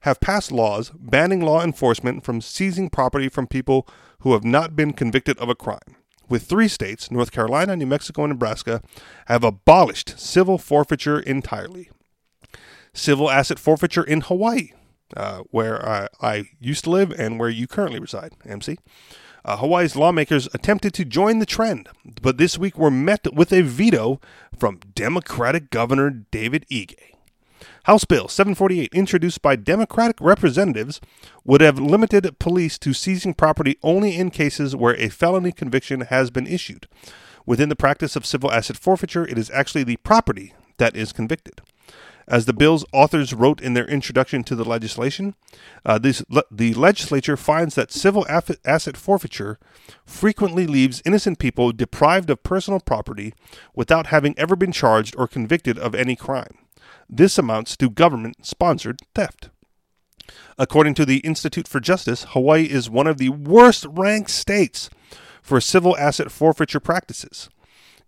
have passed laws banning law enforcement from seizing property from people who have not been convicted of a crime. With three states, North Carolina, New Mexico, and Nebraska, have abolished civil forfeiture entirely. Civil asset forfeiture in Hawaii, uh, where I, I, used to live and where you currently reside, MC. Uh, Hawaii's lawmakers attempted to join the trend, but this week were met with a veto from Democratic Governor David Ige. House Bill 748, introduced by Democratic representatives, would have limited police to seizing property only in cases where a felony conviction has been issued. Within the practice of civil asset forfeiture, it is actually the property that is convicted. As the bill's authors wrote in their introduction to the legislation, uh, this, le- the legislature finds that civil aff- asset forfeiture frequently leaves innocent people deprived of personal property without having ever been charged or convicted of any crime. This amounts to government sponsored theft. According to the Institute for Justice, Hawaii is one of the worst ranked states for civil asset forfeiture practices.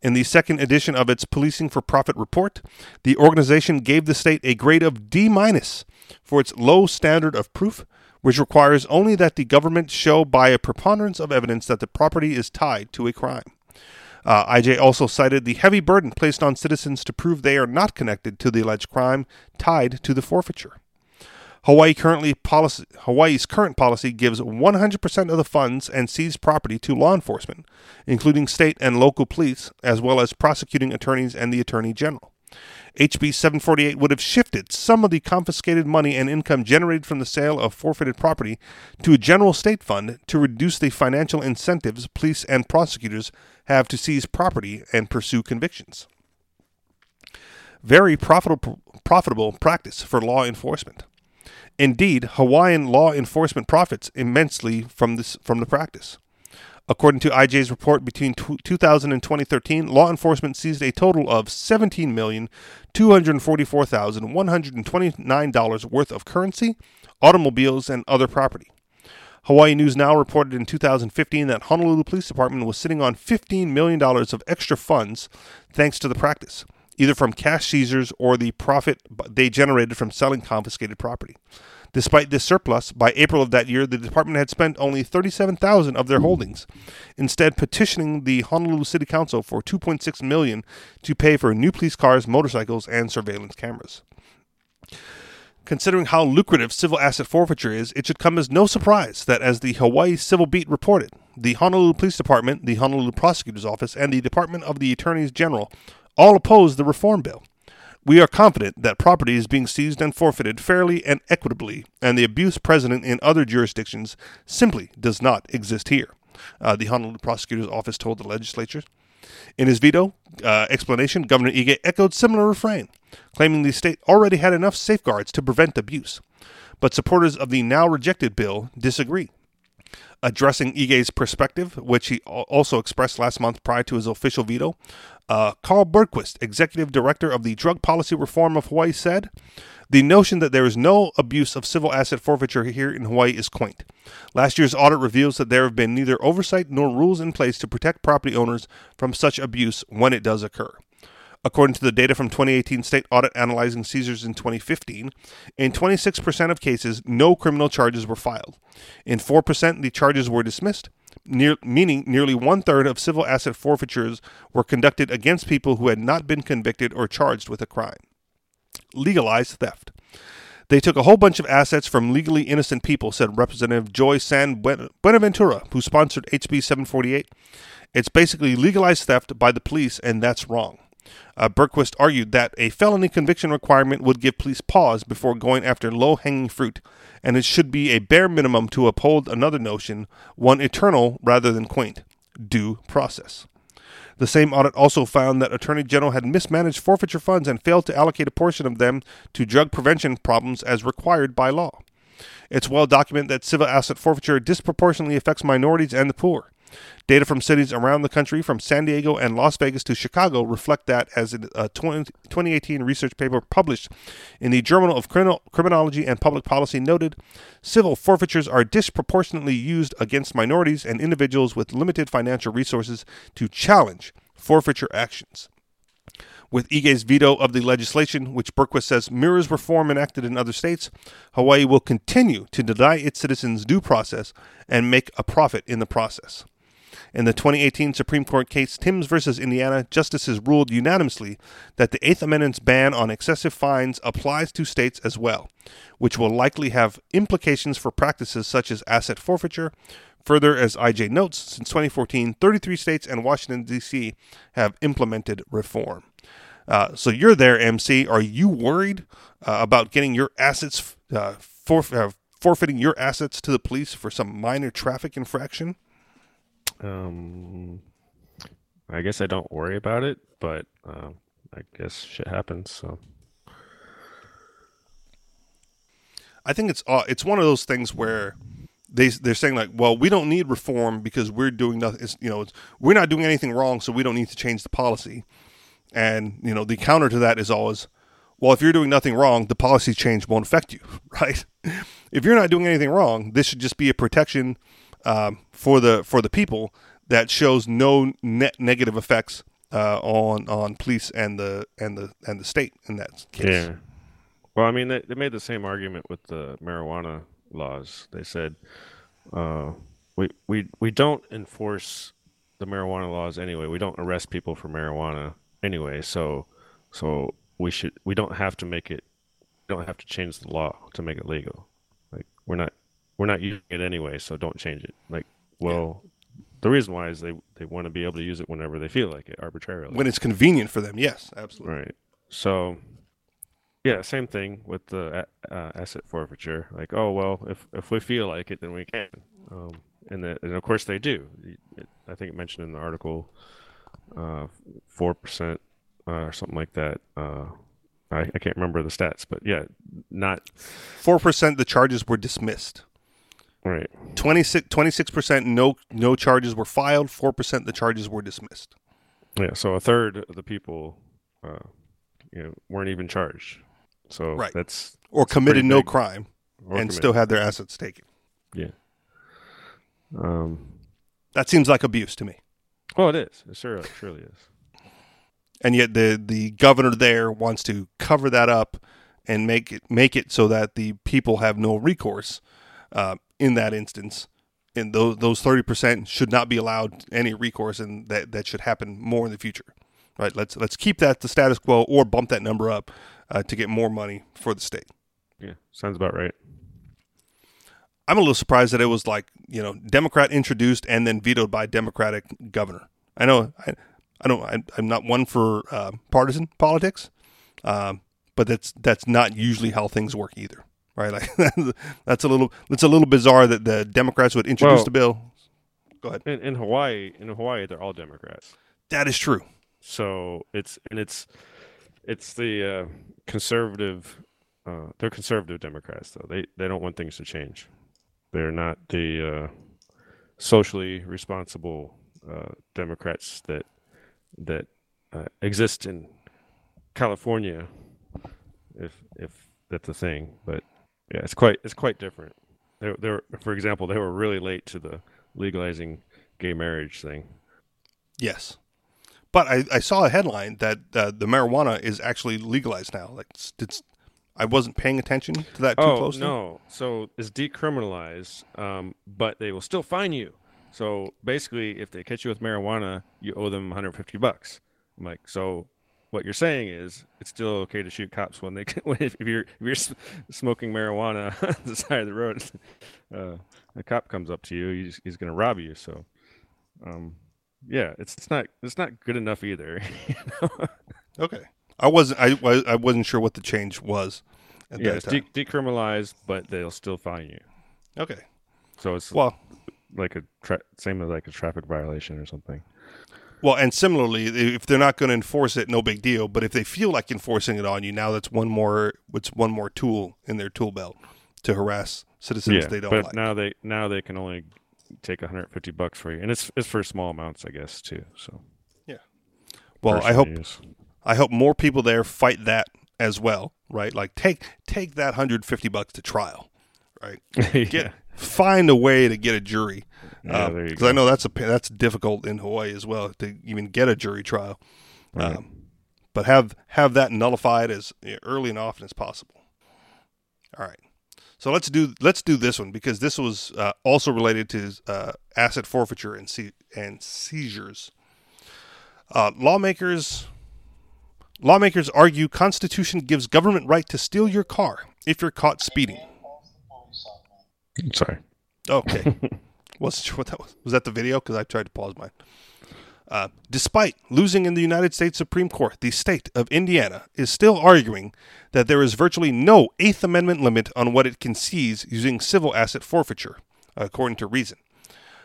In the second edition of its Policing for Profit report, the organization gave the state a grade of D minus for its low standard of proof, which requires only that the government show by a preponderance of evidence that the property is tied to a crime. Uh, IJ also cited the heavy burden placed on citizens to prove they are not connected to the alleged crime tied to the forfeiture. Hawaii currently policy, Hawaii's current policy gives 100% of the funds and seized property to law enforcement, including state and local police, as well as prosecuting attorneys and the Attorney General. HB 748 would have shifted some of the confiscated money and income generated from the sale of forfeited property to a general state fund to reduce the financial incentives police and prosecutors have to seize property and pursue convictions. Very profitable, profitable practice for law enforcement. Indeed, Hawaiian law enforcement profits immensely from this from the practice. According to IJ's report, between 2000 and 2013, law enforcement seized a total of $17,244,129 worth of currency, automobiles, and other property. Hawaii News Now reported in 2015 that Honolulu Police Department was sitting on $15 million of extra funds thanks to the practice, either from cash seizures or the profit they generated from selling confiscated property. Despite this surplus, by April of that year, the department had spent only 37,000 of their hmm. holdings, instead petitioning the Honolulu City Council for 2.6 million to pay for new police cars, motorcycles, and surveillance cameras. Considering how lucrative civil asset forfeiture is, it should come as no surprise that, as the Hawaii Civil Beat reported, the Honolulu Police Department, the Honolulu Prosecutor's Office, and the Department of the Attorneys General all opposed the reform bill. We are confident that property is being seized and forfeited fairly and equitably, and the abuse present in other jurisdictions simply does not exist here. Uh, the Honolulu prosecutor's office told the legislature. In his veto uh, explanation, Governor Ige echoed similar refrain, claiming the state already had enough safeguards to prevent abuse. But supporters of the now rejected bill disagree. Addressing Ige's perspective, which he also expressed last month prior to his official veto, uh, Carl Bergquist, executive director of the Drug Policy Reform of Hawaii, said, The notion that there is no abuse of civil asset forfeiture here in Hawaii is quaint. Last year's audit reveals that there have been neither oversight nor rules in place to protect property owners from such abuse when it does occur. According to the data from 2018 state audit analyzing seizures in 2015, in 26% of cases, no criminal charges were filed. In 4%, the charges were dismissed, near, meaning nearly one third of civil asset forfeitures were conducted against people who had not been convicted or charged with a crime. Legalized theft. They took a whole bunch of assets from legally innocent people, said Representative Joy San Buenaventura, who sponsored HB 748. It's basically legalized theft by the police, and that's wrong. Uh, Bergquist argued that a felony conviction requirement would give police pause before going after low hanging fruit, and it should be a bare minimum to uphold another notion, one eternal rather than quaint due process. The same audit also found that Attorney General had mismanaged forfeiture funds and failed to allocate a portion of them to drug prevention problems as required by law. It's well documented that civil asset forfeiture disproportionately affects minorities and the poor. Data from cities around the country, from San Diego and Las Vegas to Chicago, reflect that, as a 20, 2018 research paper published in the Journal of Criminology and Public Policy noted, civil forfeitures are disproportionately used against minorities and individuals with limited financial resources to challenge forfeiture actions. With Ige's veto of the legislation, which Bergquist says mirrors reform enacted in other states, Hawaii will continue to deny its citizens due process and make a profit in the process. In the 2018 Supreme Court case Timbs versus Indiana, justices ruled unanimously that the Eighth Amendment's ban on excessive fines applies to states as well, which will likely have implications for practices such as asset forfeiture. Further, as IJ notes, since 2014, 33 states and Washington, D.C. have implemented reform. Uh, so you're there, MC. Are you worried uh, about getting your assets uh, forf- uh, forfeiting your assets to the police for some minor traffic infraction? Um, I guess I don't worry about it, but uh, I guess shit happens. So I think it's uh, it's one of those things where they they're saying like, well, we don't need reform because we're doing nothing. It's, you know, it's, we're not doing anything wrong, so we don't need to change the policy. And you know, the counter to that is always, well, if you're doing nothing wrong, the policy change won't affect you, right? if you're not doing anything wrong, this should just be a protection um, for the for the people that shows no net negative effects uh, on on police and the and the and the state in that case. Yeah. Well, I mean, they, they made the same argument with the marijuana laws. They said uh, we we we don't enforce the marijuana laws anyway. We don't arrest people for marijuana anyway. So so we should we don't have to make it We don't have to change the law to make it legal. Like we're not we're not using it anyway, so don't change it. Like, well, yeah. the reason why is they they want to be able to use it whenever they feel like it, arbitrarily. When it's convenient for them, yes, absolutely. Right. So, yeah, same thing with the uh, asset forfeiture. Like, oh well, if if we feel like it, then we can. Um, and the, and of course they do. It, I think it mentioned in the article, uh, four uh, percent uh, or something like that. Uh, I, I can't remember the stats, but yeah, not four percent. The charges were dismissed. Right. 26 percent no no charges were filed. Four percent the charges were dismissed. Yeah. So a third of the people, uh, you know, weren't even charged. So right. that's or that's committed no crime and committed. still had their assets taken. Yeah. Um, that seems like abuse to me. Oh, it is. It surely, it surely is. And yet the the governor there wants to cover that up and make it make it so that the people have no recourse. Uh, in that instance. And those those thirty percent should not be allowed any recourse, and that that should happen more in the future. Right? Let's let's keep that the status quo, or bump that number up uh, to get more money for the state. Yeah, sounds about right. I'm a little surprised that it was like you know Democrat introduced and then vetoed by Democratic governor. I know I, I don't I, am not one for uh, partisan politics, Um, but that's that's not usually how things work either, right? Like that's a little that's a little bizarre that the Democrats would introduce Well- the bill. Go ahead. In, in Hawaii, in Hawaii, they're all Democrats. That is true. So it's and it's it's the uh, conservative. Uh, they're conservative Democrats, though. They they don't want things to change. They're not the uh, socially responsible uh, Democrats that that uh, exist in California, if if that's a thing. But yeah, it's quite it's quite different. They they for example, they were really late to the legalizing gay marriage thing. Yes. But I, I saw a headline that uh, the marijuana is actually legalized now. Like, it's, it's I wasn't paying attention to that too oh closely. no! So it's decriminalized, um, but they will still fine you. So basically, if they catch you with marijuana, you owe them 150 bucks. I'm like, so what you're saying is it's still okay to shoot cops when they when if you're if you're smoking marijuana on the side of the road, uh, a cop comes up to you, he's he's gonna rob you. So, um, yeah, it's it's not it's not good enough either. you know? Okay. I wasn't I, I wasn't sure what the change was at yeah, it's time. de- decriminalized, but they'll still fine you. okay. So it's Well, like a tra- same as like a traffic violation or something. Well, and similarly, if they're not going to enforce it, no big deal. But if they feel like enforcing it on you, now that's one more. It's one more tool in their tool belt to harass citizens they don't but like. now they now they can only take 150 bucks for you, and it's it's for small amounts, I guess, too. So yeah. well, I hope use. I hope more people there fight that as well, right? Like take take that 150 bucks to trial, right? Get yeah. Find a way to get a jury. Yeah, there you Because I know that's a that's difficult in Hawaii as well to even get a jury trial. Right. Um, but have have that nullified as early and often as possible. All right. So let's do let's do this one because this was uh, also related to uh, asset forfeiture and se- and seizures. Uh, lawmakers lawmakers argue Constitution gives government right to steal your car if you're caught speeding. Sorry. Okay. Wasn't sure what that was. Was that the video? Because I tried to pause mine. Uh, despite losing in the United States Supreme Court, the state of Indiana is still arguing that there is virtually no Eighth Amendment limit on what it can seize using civil asset forfeiture, according to Reason.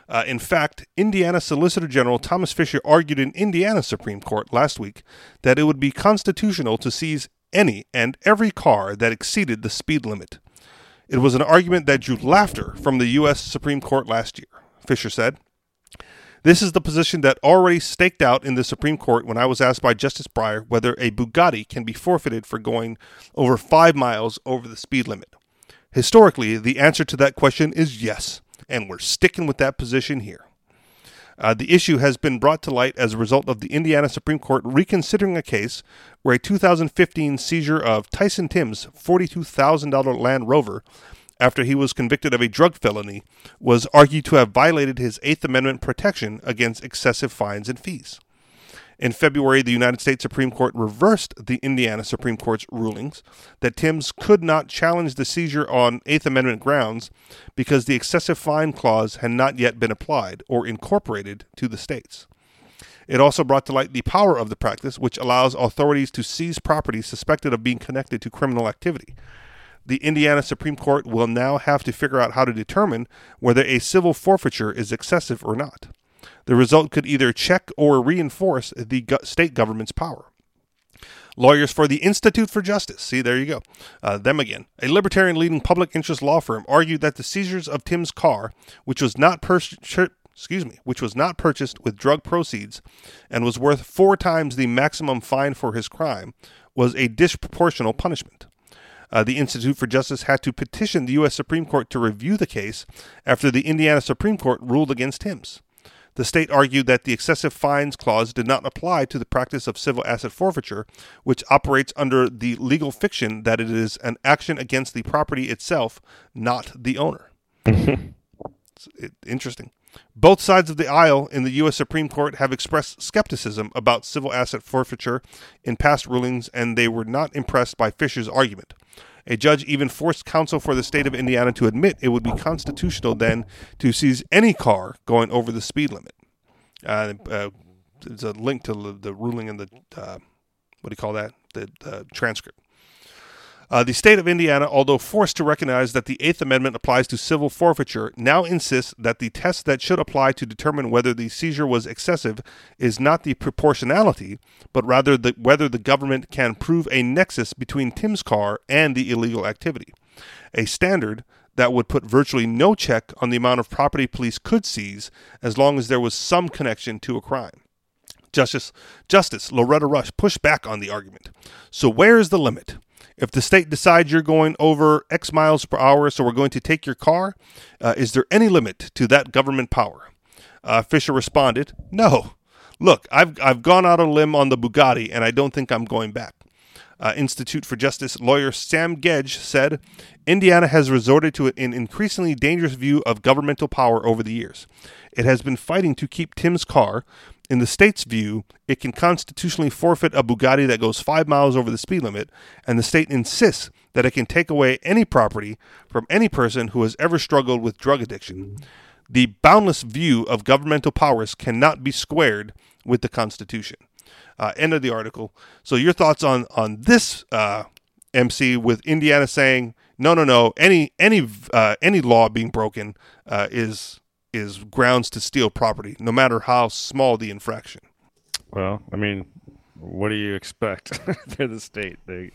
Uh, in fact, Indiana Solicitor General Thomas Fisher argued in Indiana Supreme Court last week that it would be constitutional to seize any and every car that exceeded the speed limit. It was an argument that drew laughter from the U.S. Supreme Court last year, Fisher said. This is the position that already staked out in the Supreme Court when I was asked by Justice Breyer whether a Bugatti can be forfeited for going over five miles over the speed limit. Historically, the answer to that question is yes, and we're sticking with that position here. Uh, the issue has been brought to light as a result of the Indiana Supreme Court reconsidering a case where a 2015 seizure of Tyson Timbs' $42,000 Land Rover after he was convicted of a drug felony was argued to have violated his Eighth Amendment protection against excessive fines and fees. In February, the United States Supreme Court reversed the Indiana Supreme Court's rulings that Timbs could not challenge the seizure on Eighth Amendment grounds because the excessive fine clause had not yet been applied or incorporated to the states. It also brought to light the power of the practice, which allows authorities to seize property suspected of being connected to criminal activity. The Indiana Supreme Court will now have to figure out how to determine whether a civil forfeiture is excessive or not. The result could either check or reinforce the state government's power. Lawyers for the Institute for Justice, see, there you go, uh, them again, a libertarian leading public interest law firm, argued that the seizures of Timbs' car, which was not excuse me, which was not purchased with drug proceeds and was worth four times the maximum fine for his crime, was a disproportional punishment. Uh, the Institute for Justice had to petition the U.S. Supreme Court to review the case after the Indiana Supreme Court ruled against Timbs. The state argued that the excessive fines clause did not apply to the practice of civil asset forfeiture, which operates under the legal fiction that it is an action against the property itself, not the owner. Mm-hmm. It's it- interesting. Both sides of the aisle in the U.S. Supreme Court have expressed skepticism about civil asset forfeiture in past rulings, and they were not impressed by Fisher's argument. A judge even forced counsel for the state of Indiana to admit it would be constitutional then to seize any car going over the speed limit. Uh, uh, there's a link to the, ruling in the uh, what do you call that? the transcript. Uh, the state of Indiana, although forced to recognize that the Eighth Amendment applies to civil forfeiture, now insists that the test that should apply to determine whether the seizure was excessive is not the proportionality, but rather the, whether the government can prove a nexus between Timbs' car and the illegal activity. A standard that would put virtually no check on the amount of property police could seize as long as there was some connection to a crime. Justice Justice Loretta Rush pushed back on the argument. So where is the limit? If the state decides you're going over X miles per hour, so we're going to take your car, uh, is there any limit to that government power? Uh, Fisher responded, No. Look, I've, I've gone out a limb on the Bugatti, and I don't think I'm going back. Uh, Institute for Justice lawyer Sam Gedge said Indiana has resorted to an increasingly dangerous view of governmental power over the years. It has been fighting to keep Timbs' car, in the state's view, it can constitutionally forfeit a Bugatti that goes five miles over the speed limit, and the state insists that it can take away any property from any person who has ever struggled with drug addiction. The boundless view of governmental powers cannot be squared with the Constitution. Uh, end of the article. So, your thoughts on on this uh, MC with Indiana saying no, no, no, any any uh, any law being broken uh, is is grounds to steal property, no matter how small the infraction. Well, I mean, what do you expect? They're the state. They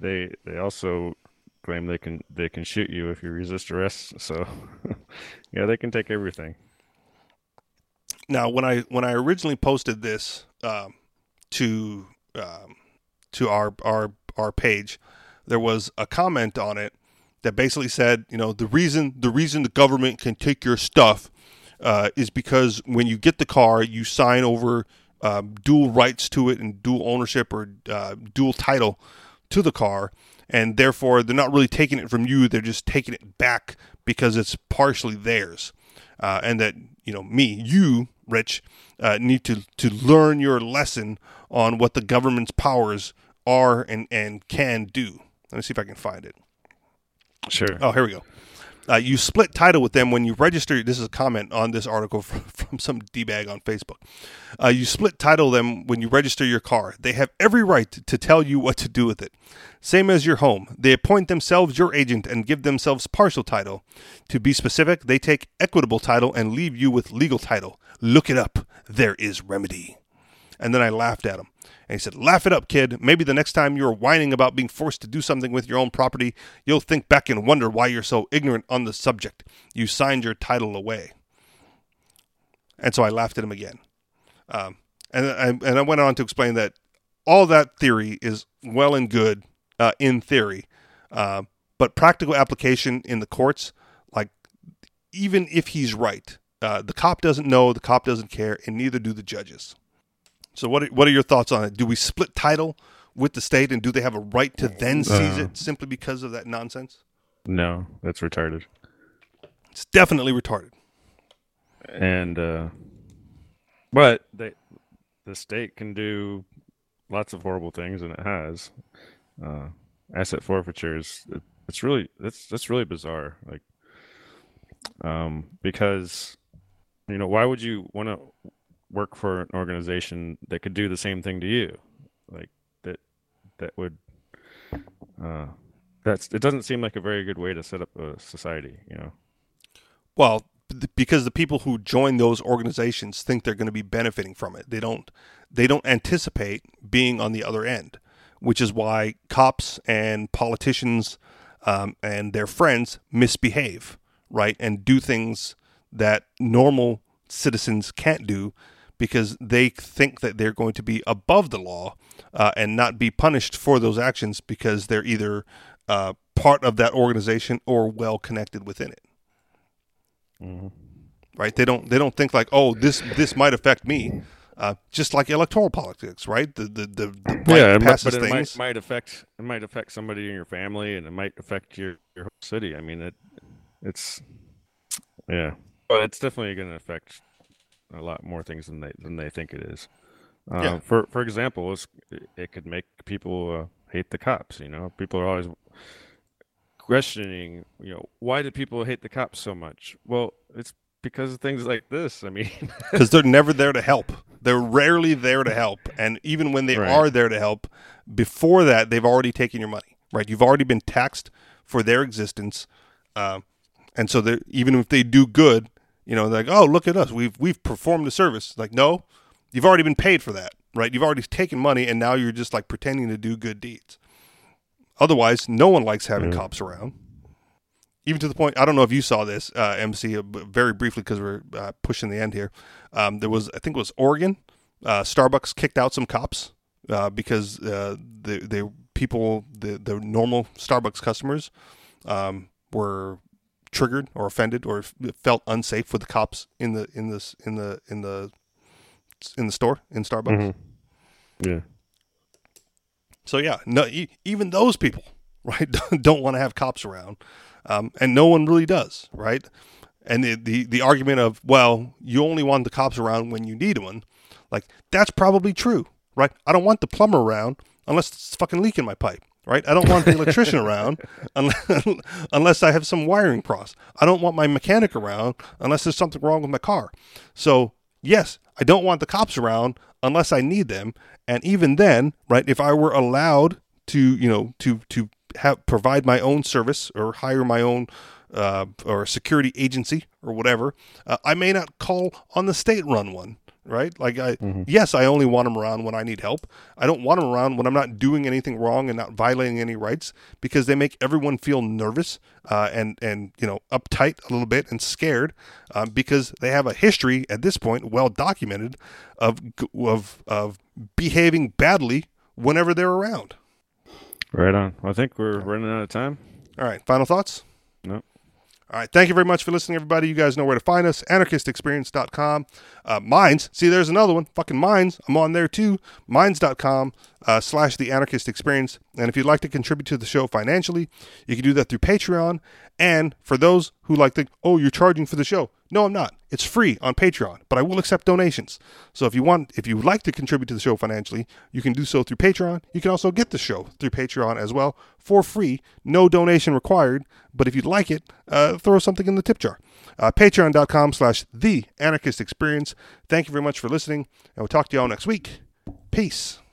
they they also claim they can they can shoot you if you resist arrest. So yeah, they can take everything. Now, when I when I originally posted this um, to um, to our our our page, there was a comment on it that basically said, you know, the reason the reason the government can take your stuff uh, is because when you get the car, you sign over uh, dual rights to it and dual ownership or uh, dual title to the car, and therefore they're not really taking it from you; they're just taking it back because it's partially theirs, uh, and that you know me, you, Rich, uh, need to to learn your lesson on what the government's powers are and and can do. Let me see if I can find it. Sure. Oh, here we go. Uh, you split title with them when you register. This is a comment on this article from, from some d bag on Facebook. Uh, you split title them when you register your car. They have every right to tell you what to do with it. Same as your home. They appoint themselves your agent and give themselves partial title. To be specific, they take equitable title and leave you with legal title. Look it up. There is remedy. And then I laughed at him. And he said, Laugh it up, kid. Maybe the next time you're whining about being forced to do something with your own property, you'll think back and wonder why you're so ignorant on the subject. You signed your title away. And so I laughed at him again. Um, and, I, and I went on to explain that all that theory is well and good uh, in theory, uh, but practical application in the courts, like even if he's right, uh, the cop doesn't know, the cop doesn't care, and neither do the judges. So what are, what are your thoughts on it? Do we split title with the state, and do they have a right to then seize Uh. it simply because of that nonsense? No, that's retarded. It's definitely retarded. And uh but they the state can do lots of horrible things and it has. Uh asset forfeitures it, it's really that's that's really bizarre like um because you know why would you want to work for an organization that could do the same thing to you like that that would uh that's it doesn't seem like a very good way to set up a society you know Well, because the people who join those organizations think they're going to be benefiting from it. They don't. They don't anticipate being on the other end, which is why cops and politicians um, and their friends misbehave, right, and do things that normal citizens can't do because they think that they're going to be above the law uh, and not be punished for those actions because they're either uh, part of that organization or well connected within it Mm-hmm. right? They don't they don't think like, oh, this this might affect me. Uh, just like electoral politics, right? The the the, the right yeah, it passes but it things. might, might affect it might affect somebody in your family, and it might affect your your whole city. I mean, it it's yeah, but it's definitely going to affect a lot more things than they than they think it is. Uh, Yeah. For for example, it's, it could make people uh, hate the cops. You know, people are always questioning. You know, why do people hate the cops so much? Well, it's because of things like this. I mean, because they're never there to help. They're rarely there to help, and even when they Right. are there to help, before that they've already taken your money. Right? You've already been taxed for their existence, uh, and so even if they do good, you know, like, oh, look at us, we've we've performed a service. Like, no, you've already been paid for that. Right? You've already taken money, and now you're just like pretending to do good deeds. Otherwise, no one likes having Yeah. cops around. Even to the point, I don't know if you saw this, uh, MC, uh, very briefly because we're uh, pushing the end here. Um, there was, I think it was Oregon, uh, Starbucks kicked out some cops uh, because uh, the the people, the the normal Starbucks customers, um, were triggered or offended or felt unsafe with the cops in the in this in the in the in the store in Starbucks. Mhm. Yeah. So yeah, no, e- even those people, right, don't want to have cops around, um, and no one really does, right? And the, the the argument of well, you only want the cops around when you need one, like that's probably true, right? I don't want the plumber around unless it's fucking leaking my pipe, right? I don't want the electrician around unless, unless I have some wiring cross. I don't want my mechanic around unless there's something wrong with my car. So yes, I don't want the cops around unless I need them. And even then, right, if I were allowed to, you know, to to have provide my own service or hire my own uh, or security agency or whatever, uh, I may not call on the state-run one. Right? Like, I yes, I only want them around when I need help. I don't want them around when I'm not doing anything wrong and not violating any rights because they make everyone feel nervous uh, and and you know uptight a little bit and scared um, because they have a history at this point, well documented, of of of behaving badly whenever they're around. Right on. I think we're running out of time. All right, final thoughts. All right. Thank you very much for listening, everybody. You guys know where to find us. Anarchistexperience.com. Uh, Minds. See, there's another one. Fucking Minds. I'm on there too. Minds.com uh, slash the Anarchist Experience. And if you'd like to contribute to the show financially, you can do that through Patreon. And for those who like think, oh, you're charging for the show. No, I'm not. It's free on Patreon, but I will accept donations. So if you want, if you would like to contribute to the show financially, you can do so through Patreon. You can also get the show through Patreon as well for free, no donation required. But if you'd like it, uh, throw something in the tip jar. Uh, Patreon.com slash The Anarchist Experience. Thank you very much for listening, and we'll talk to you all next week. Peace.